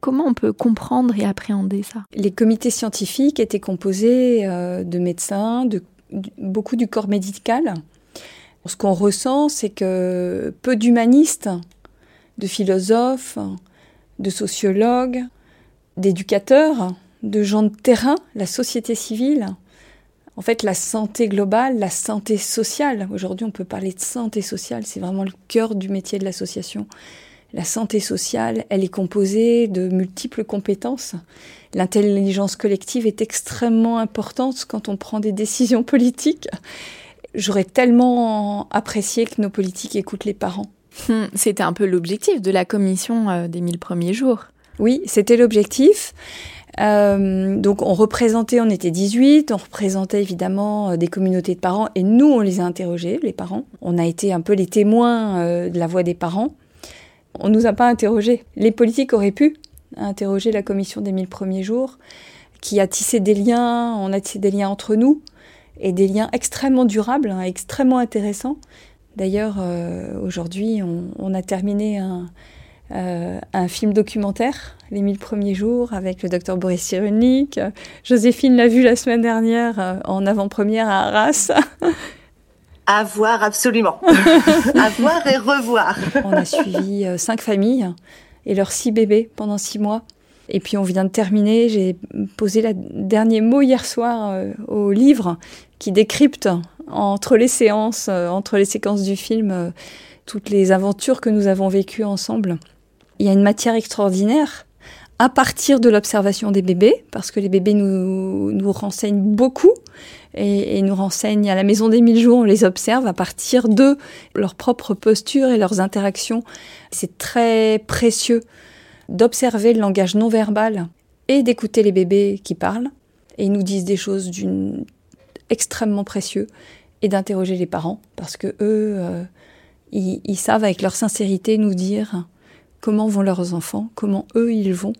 comment on peut comprendre et appréhender ça? Les comités scientifiques étaient composés euh, de médecins, de, beaucoup du corps médical. Ce qu'on ressent, c'est que peu d'humanistes, de philosophes, de sociologues, d'éducateurs, de gens de terrain, la société civile, en fait, la santé globale, la santé sociale, aujourd'hui on peut parler de santé sociale, c'est vraiment le cœur du métier de l'association. La santé sociale, elle est composée de multiples compétences. L'intelligence collective est extrêmement importante quand on prend des décisions politiques. J'aurais tellement apprécié que nos politiques écoutent les parents. Hmm, c'était un peu l'objectif de la commission euh, des mille premiers jours. Oui, c'était l'objectif. Euh, donc on représentait, on était 18, on représentait évidemment euh, des communautés de parents et nous on les a interrogés, les parents. On a été un peu les témoins euh, de la voix des parents. On nous a pas interrogés. Les politiques auraient pu interroger la commission des mille premiers jours, qui a tissé des liens, on a tissé des liens entre nous. et des liens extrêmement durables, hein, extrêmement intéressants. D'ailleurs, aujourd'hui, on, a terminé un, euh, un, film documentaire, Les mille premiers jours, avec le docteur Boris Cyrulnik. Joséphine l'a vu la semaine dernière euh, en avant-première à Arras. À voir, absolument. à voir et revoir. on a suivi cinq familles et leurs six bébés pendant six mois. Et puis on vient de terminer, j'ai posé le dernier mot hier soir au livre qui décrypte entre les séances, euh, entre les séquences du film, euh, toutes les aventures que nous avons vécues ensemble. Il y a une matière extraordinaire à partir de l'observation des bébés, parce que les bébés nous, nous renseignent beaucoup et, nous renseignent à la maison des mille jours, on les observe à partir de leur propre posture et leurs interactions. C'est très précieux d'observer le langage non verbal et d'écouter les bébés qui parlent et ils nous disent des choses d'une extrêmement précieux et d'interroger les parents parce que eux, euh, ils, savent avec leur sincérité nous dire comment vont leurs enfants, comment eux ils vont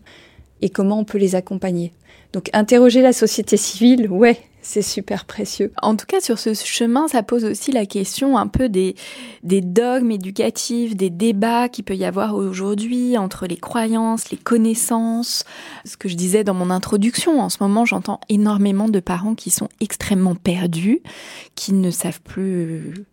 et comment on peut les accompagner. Donc interroger la société civile, ouais, c'est super précieux. En tout cas, sur ce chemin, ça pose aussi la question un peu des, des dogmes éducatifs, des débats qu'il peut y avoir aujourd'hui entre les croyances, les connaissances. Ce que je disais dans mon introduction, en ce moment, j'entends énormément de parents qui sont extrêmement perdus, qui ne savent plus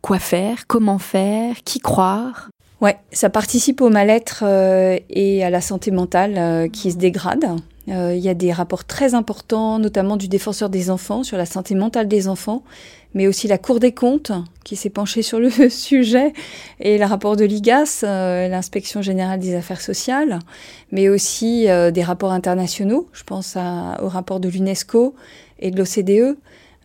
quoi faire, comment faire, qui croire. Ouais, ça participe au mal-être euh, et à la santé mentale euh, qui se dégrade. Euh, il y a des rapports très importants, notamment du défenseur des enfants, sur la santé mentale des enfants, mais aussi la Cour des comptes qui s'est penchée sur le sujet, et le rapport de l'IGAS, euh, l'inspection générale des affaires sociales, mais aussi euh, des rapports internationaux, je pense au rapport de l'UNESCO et de l'OCDE.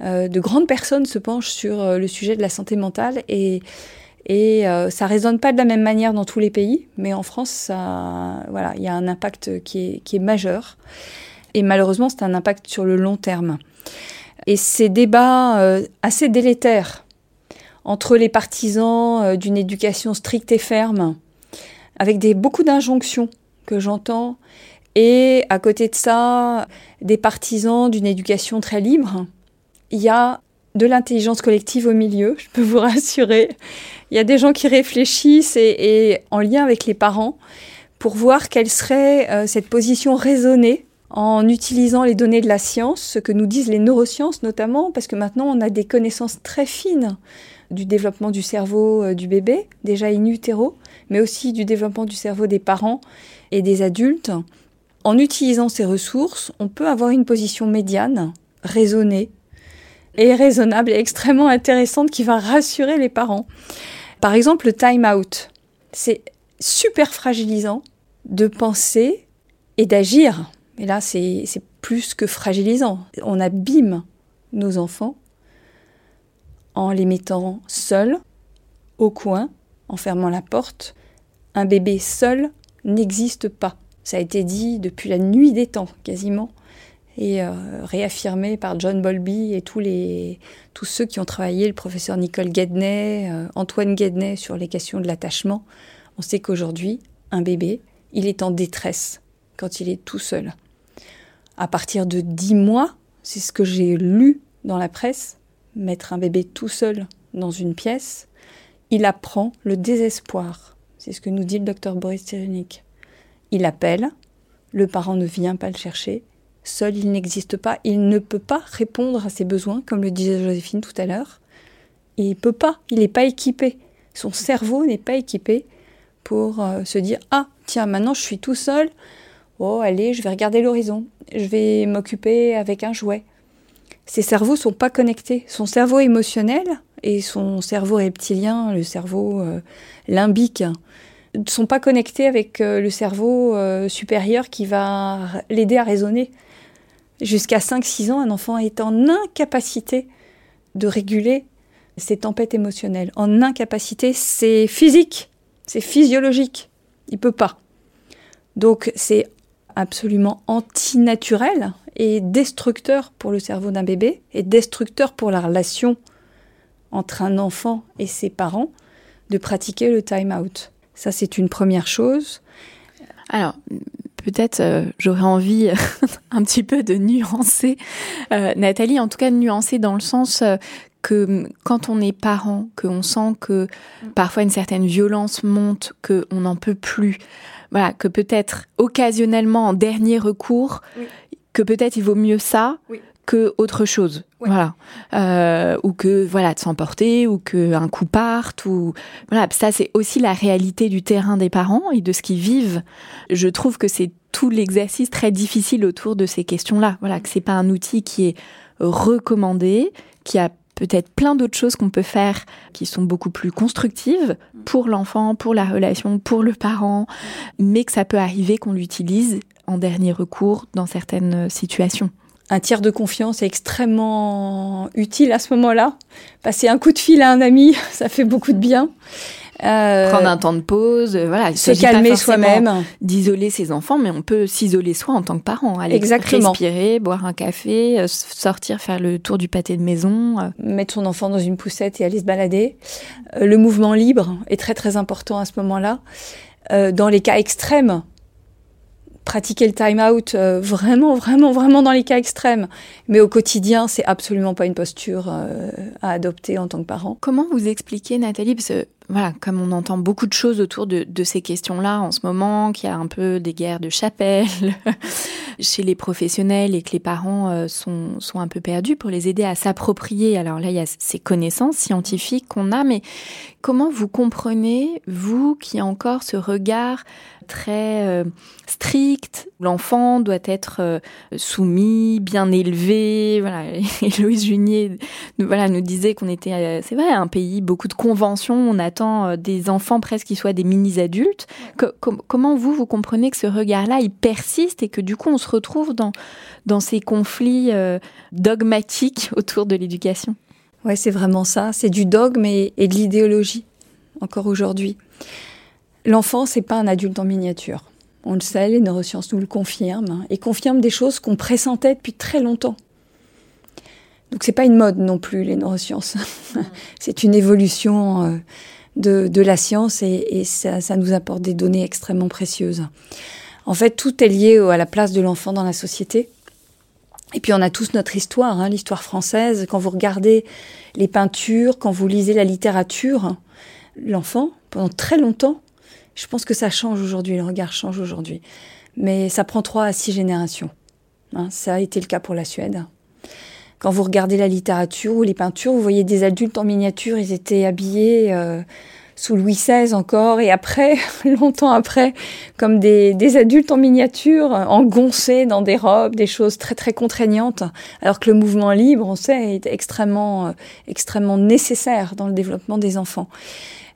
de grandes personnes se penchent sur le sujet de la santé mentale et et euh, ça résonne pas de la même manière dans tous les pays, mais en France, voilà, il y a un impact qui est, majeur. Et malheureusement, c'est un impact sur le long terme. Et ces débats euh, assez délétères entre les partisans euh, d'une éducation stricte et ferme, avec beaucoup d'injonctions que j'entends, et à côté de ça, des partisans d'une éducation très libre, il y a de l'intelligence collective au milieu, je peux vous rassurer. Il y a des gens qui réfléchissent et, en lien avec les parents pour voir quelle serait euh, cette position raisonnée en utilisant les données de la science, ce que nous disent les neurosciences notamment, parce que maintenant on a des connaissances très fines du développement du cerveau euh, du bébé, déjà in utero, mais aussi du développement du cerveau des parents et des adultes. En utilisant ces ressources, on peut avoir une position médiane, raisonnée, et raisonnable et extrêmement intéressante qui va rassurer les parents. Par exemple, le time out. C'est super fragilisant de penser et d'agir. Et là, c'est plus que fragilisant. On abîme nos enfants en les mettant seuls au coin, en fermant la porte. Un bébé seul n'existe pas. Ça a été dit depuis la nuit des temps, quasiment et euh, réaffirmé par John Bolby et tous, les, tous ceux qui ont travaillé, le professeur Nicole Guedney, euh, Antoine Guedney sur les questions de l'attachement. On sait qu'aujourd'hui, un bébé, il est en détresse quand il est tout seul. À partir de 10 mois, c'est ce que j'ai lu dans la presse, mettre un bébé tout seul dans une pièce, il apprend le désespoir. C'est ce que nous dit le docteur Boris Cyrulnik. Il appelle, le parent ne vient pas le chercher, Seul, il n'existe pas. Il ne peut pas répondre à ses besoins, comme le disait Joséphine tout à l'heure. Il peut pas. Il n'est pas équipé. Son cerveau n'est pas équipé pour euh, se dire Ah, tiens, maintenant je suis tout seul. Oh, allez, je vais regarder l'horizon. Je vais m'occuper avec un jouet. Ses cerveaux sont pas connectés. Son cerveau émotionnel et son cerveau reptilien, le cerveau euh, limbique, ne sont pas connectés avec euh, le cerveau supérieur qui va l'aider à raisonner. Jusqu'à 5-6 ans, un enfant est en incapacité de réguler ses tempêtes émotionnelles. En incapacité, c'est physique, c'est physiologique. Il peut pas. Donc c'est absolument antinaturel et destructeur pour le cerveau d'un bébé et destructeur pour la relation entre un enfant et ses parents de pratiquer le time out. Ça, c'est une première chose. Alors, peut-être j'aurais envie un petit peu de nuancer. Nathalie, en tout cas de nuancer dans le sens que quand on est parent, qu'on sent que parfois une certaine violence monte, qu'on n'en peut plus, voilà, que peut-être occasionnellement en dernier recours, que peut-être il vaut mieux ça que autre chose, voilà, euh, ou que voilà de s'emporter, ou que un coup parte, ou voilà, ça c'est aussi la réalité du terrain des parents et de ce qu'ils vivent. Je trouve que c'est tout l'exercice très difficile autour de ces questions-là. Voilà, que c'est pas un outil qui est recommandé, qui a peut-être plein d'autres choses qu'on peut faire qui sont beaucoup plus constructives pour l'enfant, pour la relation, pour le parent, mais que ça peut arriver qu'on l'utilise en dernier recours dans certaines situations. Un tiers de confiance est extrêmement utile à ce moment-là. Passer un coup de fil à un ami, ça fait beaucoup de bien. Euh, Prendre un temps de pause, euh, voilà. Se calmer soi-même. D'isoler ses enfants, mais on peut s'isoler soi en tant que parent. Aller Exactement. respirer, boire un café, euh, sortir faire le tour du pâté de maison. Mettre son enfant dans une poussette et aller se balader. Le mouvement libre est très très important à ce moment-là. Dans les cas extrêmes, pratiquer le time out euh, vraiment, vraiment, vraiment dans les cas extrêmes. Mais au quotidien, c'est absolument pas une posture euh, à adopter en tant que parent. Comment vous expliquez, Nathalie, parce que voilà, comme on entend beaucoup de choses autour de, de ces questions-là en ce moment, qu'il y a un peu des guerres de chapelle chez les professionnels et que les parents euh, sont, sont un peu perdus pour les aider à s'approprier. Alors là, il y a ces connaissances scientifiques qu'on a, mais comment vous comprenez, vous, qui a encore ce regard très euh, strict. L'enfant doit être euh, soumis, bien élevé. Voilà. Et Louise Junier, nous, voilà, nous disait qu'on était, euh, c'est vrai, un pays beaucoup de conventions. On attend des enfants presque qui soient des mini-adultes. comment vous, vous comprenez que ce regard-là, il persiste et que du coup, on se retrouve dans, dans ces conflits dogmatiques autour de l'éducation? Ouais, c'est vraiment ça. C'est du dogme et, et de l'idéologie, encore aujourd'hui. L'enfant, c'est pas un adulte en miniature. On le sait, les neurosciences nous le confirment, et confirment des choses qu'on pressentait depuis très longtemps. Donc c'est pas une mode non plus, les neurosciences. c'est une évolution euh, de, la science et, ça, nous apporte des données extrêmement précieuses. En fait, tout est lié à la place de l'enfant dans la société. Et puis on a tous notre histoire, hein, l'histoire française. Quand vous regardez les peintures, quand vous lisez la littérature, l'enfant, pendant très longtemps, je pense que ça change aujourd'hui, le regard change aujourd'hui. Mais ça prend trois à six générations. Hein, ça a été le cas pour la Suède. Quand vous regardez la littérature ou les peintures, vous voyez des adultes en miniature, ils étaient habillés euh, sous Louis XVI encore, et après, longtemps après, comme des, adultes en miniature, engoncés dans des robes, des choses très très contraignantes, alors que le mouvement libre, on sait, est extrêmement, euh, extrêmement nécessaire dans le développement des enfants.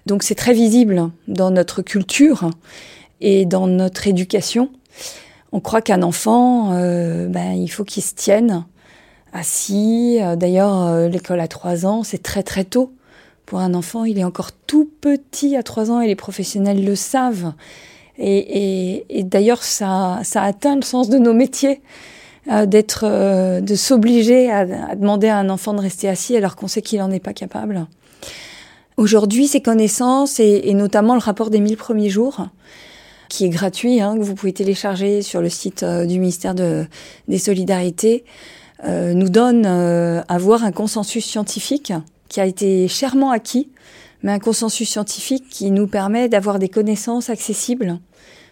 Donc c'est très visible dans notre culture et dans notre éducation. On croit qu'un enfant, euh, ben, il faut qu'il se tienne assis. D'ailleurs, euh, l'école à trois ans, c'est très très tôt. Pour un enfant, il est encore tout petit à trois ans et les professionnels le savent. Et, d'ailleurs, ça, ça atteint le sens de nos métiers. Euh, d'être, de s'obliger à, demander à un enfant de rester assis alors qu'on sait qu'il n'en est pas capable. Aujourd'hui, ces connaissances et, notamment le rapport des 1000 premiers jours, qui est gratuit, hein, que vous pouvez télécharger sur le site euh, du ministère de, des Solidarités, euh, nous donne euh, à voir un consensus scientifique qui a été chèrement acquis, mais un consensus scientifique qui nous permet d'avoir des connaissances accessibles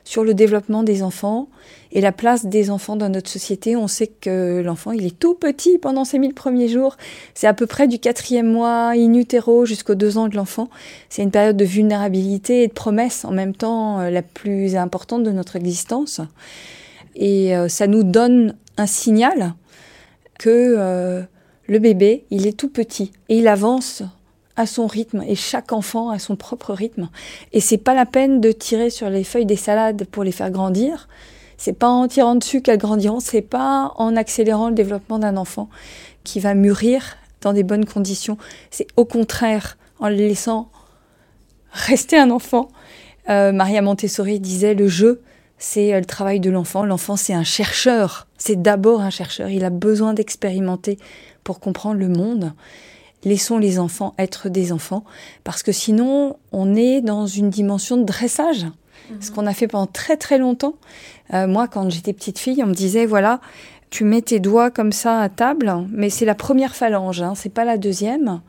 sur le développement des enfants et la place des enfants dans notre société. On sait que l'enfant, il est tout petit pendant ses mille premiers jours. C'est à peu près du quatrième mois in utero jusqu'aux deux ans de l'enfant. C'est une période de vulnérabilité et de promesse en même temps euh, la plus importante de notre existence. Et euh, ça nous donne un signal que euh, le bébé, il est tout petit et il avance à son rythme et chaque enfant a son propre rythme. Et c'est pas la peine de tirer sur les feuilles des salades pour les faire grandir. C'est pas en tirant dessus qu'elles grandiront, c'est pas en accélérant le développement d'un enfant qui va mûrir dans des bonnes conditions. C'est au contraire en le laissant rester un enfant. Euh, Maria Montessori disait le jeu, c'est euh, le travail de l'enfant. L'enfant, c'est un chercheur. C'est d'abord un chercheur. Il a besoin d'expérimenter pour comprendre le monde laissons les enfants être des enfants, parce que sinon, on est dans une dimension de dressage. Ce qu'on a fait pendant très très longtemps. Euh, moi, quand j'étais petite fille, on me disait, voilà, tu mets tes doigts comme ça à table, mais c'est la première phalange, hein, c'est pas la deuxième.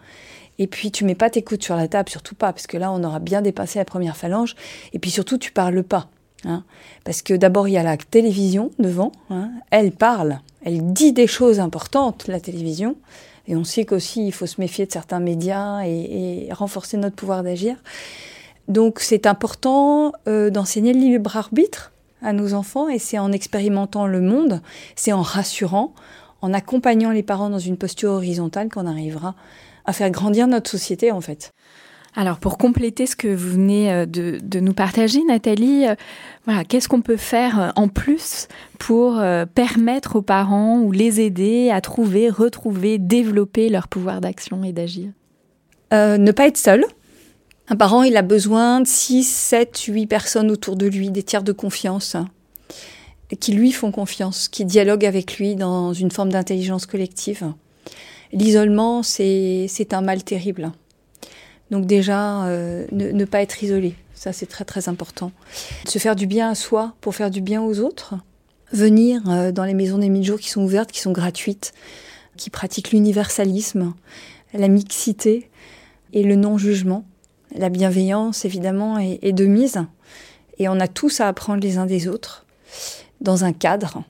Et puis tu mets pas tes coudes sur la table, surtout pas, parce que là on aura bien dépassé la première phalange. Et puis surtout tu parles pas, hein, parce que d'abord il y a la télévision devant, hein, elle parle, elle dit des choses importantes, la télévision. Et on sait qu'aussi il faut se méfier de certains médias et, et renforcer notre pouvoir d'agir. Donc c'est important euh, d'enseigner le libre arbitre à nos enfants et c'est en expérimentant le monde, c'est en rassurant, en accompagnant les parents dans une posture horizontale qu'on arrivera à faire grandir notre société en fait. Alors pour compléter ce que vous venez euh, de, de nous partager, Nathalie, euh, voilà, qu'est-ce qu'on peut faire euh, en plus pour permettre aux parents ou les aider à trouver, retrouver, développer leur pouvoir d'action et d'agir? Euh, Ne pas être seul. Un parent, il a besoin de 6, 7, 8 personnes autour de lui, des tiers de confiance, qui lui font confiance, qui dialoguent avec lui dans une forme d'intelligence collective. L'isolement, c'est un mal terrible. Donc déjà, euh, ne, pas être isolé, ça c'est très très important. Se faire du bien à soi pour faire du bien aux autres. Venir euh, dans les maisons des mille jours qui sont ouvertes, qui sont gratuites, qui pratiquent l'universalisme, la mixité et le non-jugement. La bienveillance, évidemment, est de mise. Et on a tous à apprendre les uns des autres, dans un cadre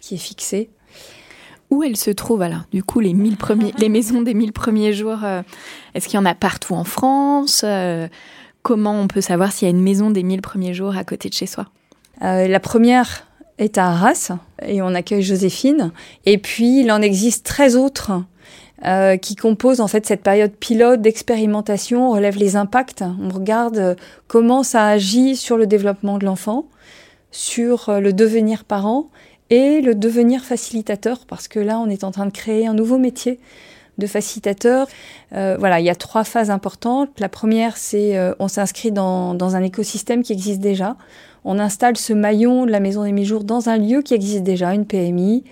qui est fixé où elles se trouvent alors Du coup, les, mille premiers, les maisons des mille premiers jours, euh, est-ce qu'il y en a partout en France euh, Comment on peut savoir s'il y a une maison des mille premiers jours à côté de chez soi? Euh, La première est à Arras et on accueille Joséphine. Et puis, il en existe 13 autres euh, qui composent en fait cette période pilote d'expérimentation. On relève les impacts, on regarde comment ça agit sur le développement de l'enfant, sur le devenir parent et le devenir facilitateur, parce que là, on est en train de créer un nouveau métier de facilitateur. Euh, voilà, il y a trois phases importantes. La première, c'est euh, on s'inscrit dans, dans, un écosystème qui existe déjà. On installe ce maillon de la maison des mi-jours dans un lieu qui existe déjà, une PMI,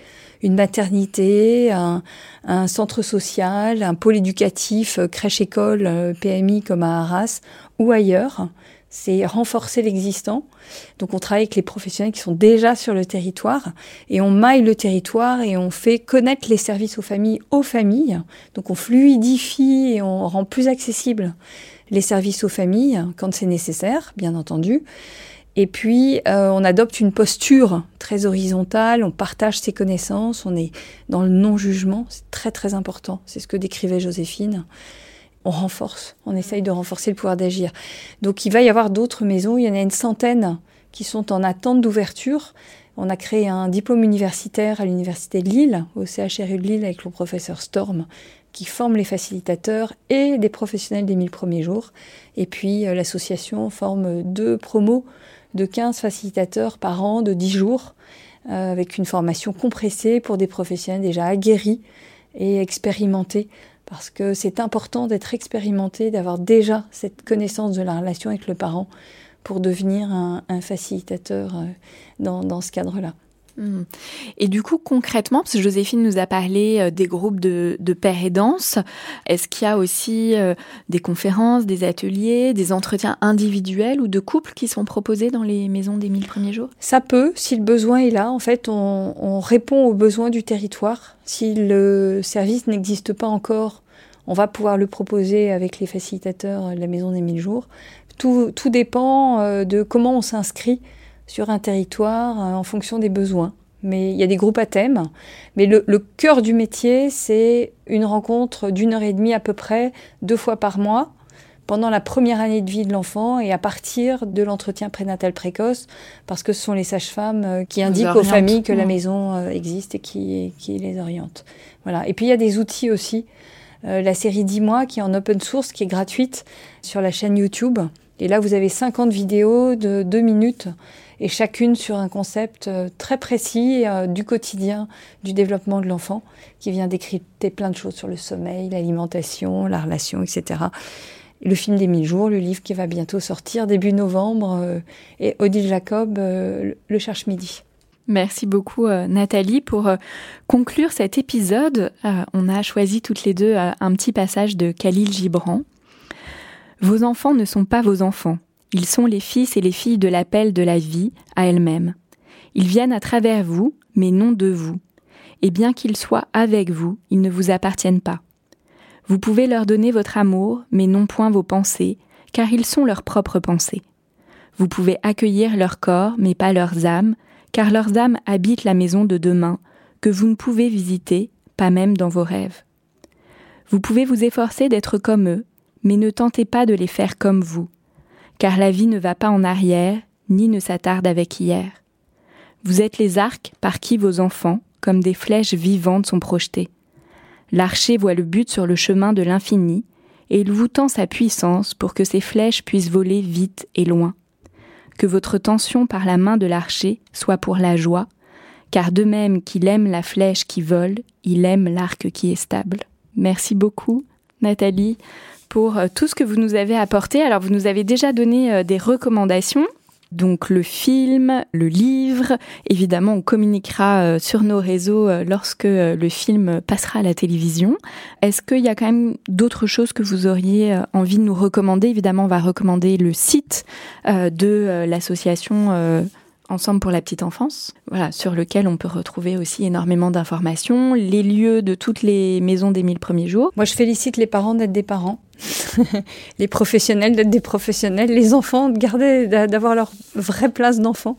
une maternité, un, un centre social, un pôle éducatif, euh, crèche-école, euh, PMI comme à Arras ou ailleurs c'est renforcer l'existant. Donc on travaille avec les professionnels qui sont déjà sur le territoire et on maille le territoire et on fait connaître les services aux familles aux familles. Donc on fluidifie et on rend plus accessible les services aux familles quand c'est nécessaire, bien entendu. Et puis, euh, on adopte une posture très horizontale, on partage ses connaissances, on est dans le non-jugement, c'est très très important, c'est ce que décrivait Joséphine on renforce, on essaye de renforcer le pouvoir d'agir. Donc il va y avoir d'autres maisons, il y en a une centaine qui sont en attente d'ouverture. On a créé un diplôme universitaire à l'université de Lille, au CHRU de Lille avec le professeur Storm, qui forme les facilitateurs et des professionnels des 1000 premiers jours. Et puis euh, l'association forme deux promos de 15 facilitateurs par an de 10 jours, euh, avec une formation compressée pour des professionnels déjà aguerris et expérimentés parce que c'est important d'être expérimenté, d'avoir déjà cette connaissance de la relation avec le parent pour devenir un, facilitateur euh, dans, dans ce cadre-là. Mmh. Et du coup, concrètement, parce que Joséphine nous a parlé euh, des groupes de, de pères et danse, est-ce qu'il y a aussi euh, des conférences, des ateliers, des entretiens individuels ou de couples qui sont proposés dans les maisons des mille premiers jours? Ça peut, si le besoin est là. En fait, on, on répond aux besoins du territoire. Si le service n'existe pas encore, on va pouvoir le proposer avec les facilitateurs de la maison des mille jours. Tout, tout dépend euh, de comment on s'inscrit sur un territoire en fonction des besoins. Mais il y a des groupes à thème. Mais le, le cœur du métier, c'est une rencontre d'une heure et demie à peu près, deux fois par mois, pendant la première année de vie de l'enfant et à partir de l'entretien prénatal précoce, parce que ce sont les sages-femmes qui indiquent aux familles que la maison existe et qui, qui les orientent. Voilà. Et puis il y a des outils aussi. Euh, la série 10 mois qui est en open source, qui est gratuite sur la chaîne YouTube. Et là, vous avez 50 vidéos de 2 minutes et chacune sur un concept très précis euh, du quotidien du développement de l'enfant qui vient décrypter plein de choses sur le sommeil, l'alimentation, la relation, etc. Et le film des 1000 jours, le livre qui va bientôt sortir début novembre, euh, et Odile Jacob, euh, Le cherche-midi. Merci beaucoup Nathalie. Pour conclure cet épisode, on a choisi toutes les deux un petit passage de Khalil Gibran. Vos enfants ne sont pas vos enfants. Ils sont les fils et les filles de l'appel de la vie à elle-même. Ils viennent à travers vous, mais non de vous. Et bien qu'ils soient avec vous, ils ne vous appartiennent pas. Vous pouvez leur donner votre amour, mais non point vos pensées, car ils sont leurs propres pensées. Vous pouvez accueillir leur corps, mais pas leurs âmes, car leurs âmes habitent la maison de demain, que vous ne pouvez visiter, pas même dans vos rêves. Vous pouvez vous efforcer d'être comme eux, mais ne tentez pas de les faire comme vous, car la vie ne va pas en arrière, ni ne s'attarde avec hier. Vous êtes les arcs par qui vos enfants, comme des flèches vivantes, sont projetés. L'archer voit le but sur le chemin de l'infini, et il vous tend sa puissance pour que ces flèches puissent voler vite et loin. Que votre tension par la main de l'archer soit pour la joie, car de même qu'il aime la flèche qui vole, il aime l'arc qui est stable. Merci beaucoup, Nathalie, pour euh, tout ce que vous nous avez apporté. Alors, vous nous avez déjà donné euh, des recommandations. Donc le film, le livre, évidemment on communiquera euh, sur nos réseaux lorsque le film passera à la télévision. Est-ce qu'il y a quand même d'autres choses que vous auriez envie de nous recommander? Évidemment on va recommander le site de l'association Ensemble pour la petite enfance, voilà, sur lequel on peut retrouver aussi énormément d'informations, les lieux de toutes les maisons des mille premiers jours. Moi, je félicite les parents d'être des parents, les professionnels d'être des professionnels, les enfants de garder, d'avoir leur vraie place d'enfant.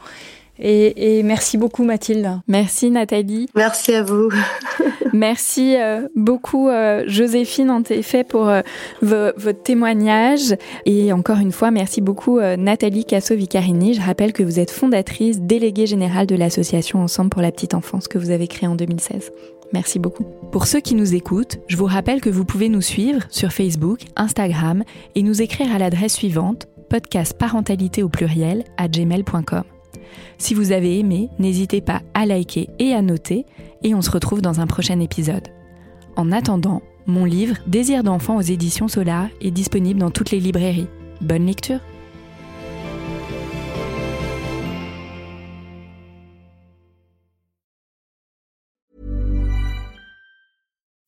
Et, merci beaucoup Mathilde. Merci Nathalie. Merci à vous. merci euh, beaucoup euh, Joséphine en effet pour euh, votre témoignage. Et encore une fois, merci beaucoup Nathalie Casso-Vicarini. Je rappelle que vous êtes fondatrice, déléguée générale de l'association Ensemble pour la petite enfance que vous avez créée en 2016. Merci beaucoup. Pour ceux qui nous écoutent, je vous rappelle que vous pouvez nous suivre sur Facebook, Instagram et nous écrire à l'adresse suivante podcast parentalité au pluriel à gmail.com. Si vous avez aimé, n'hésitez pas à liker et à noter, et on se retrouve dans un prochain épisode. En attendant, mon livre Désir d'enfant aux éditions Solar est disponible dans toutes les librairies. Bonne lecture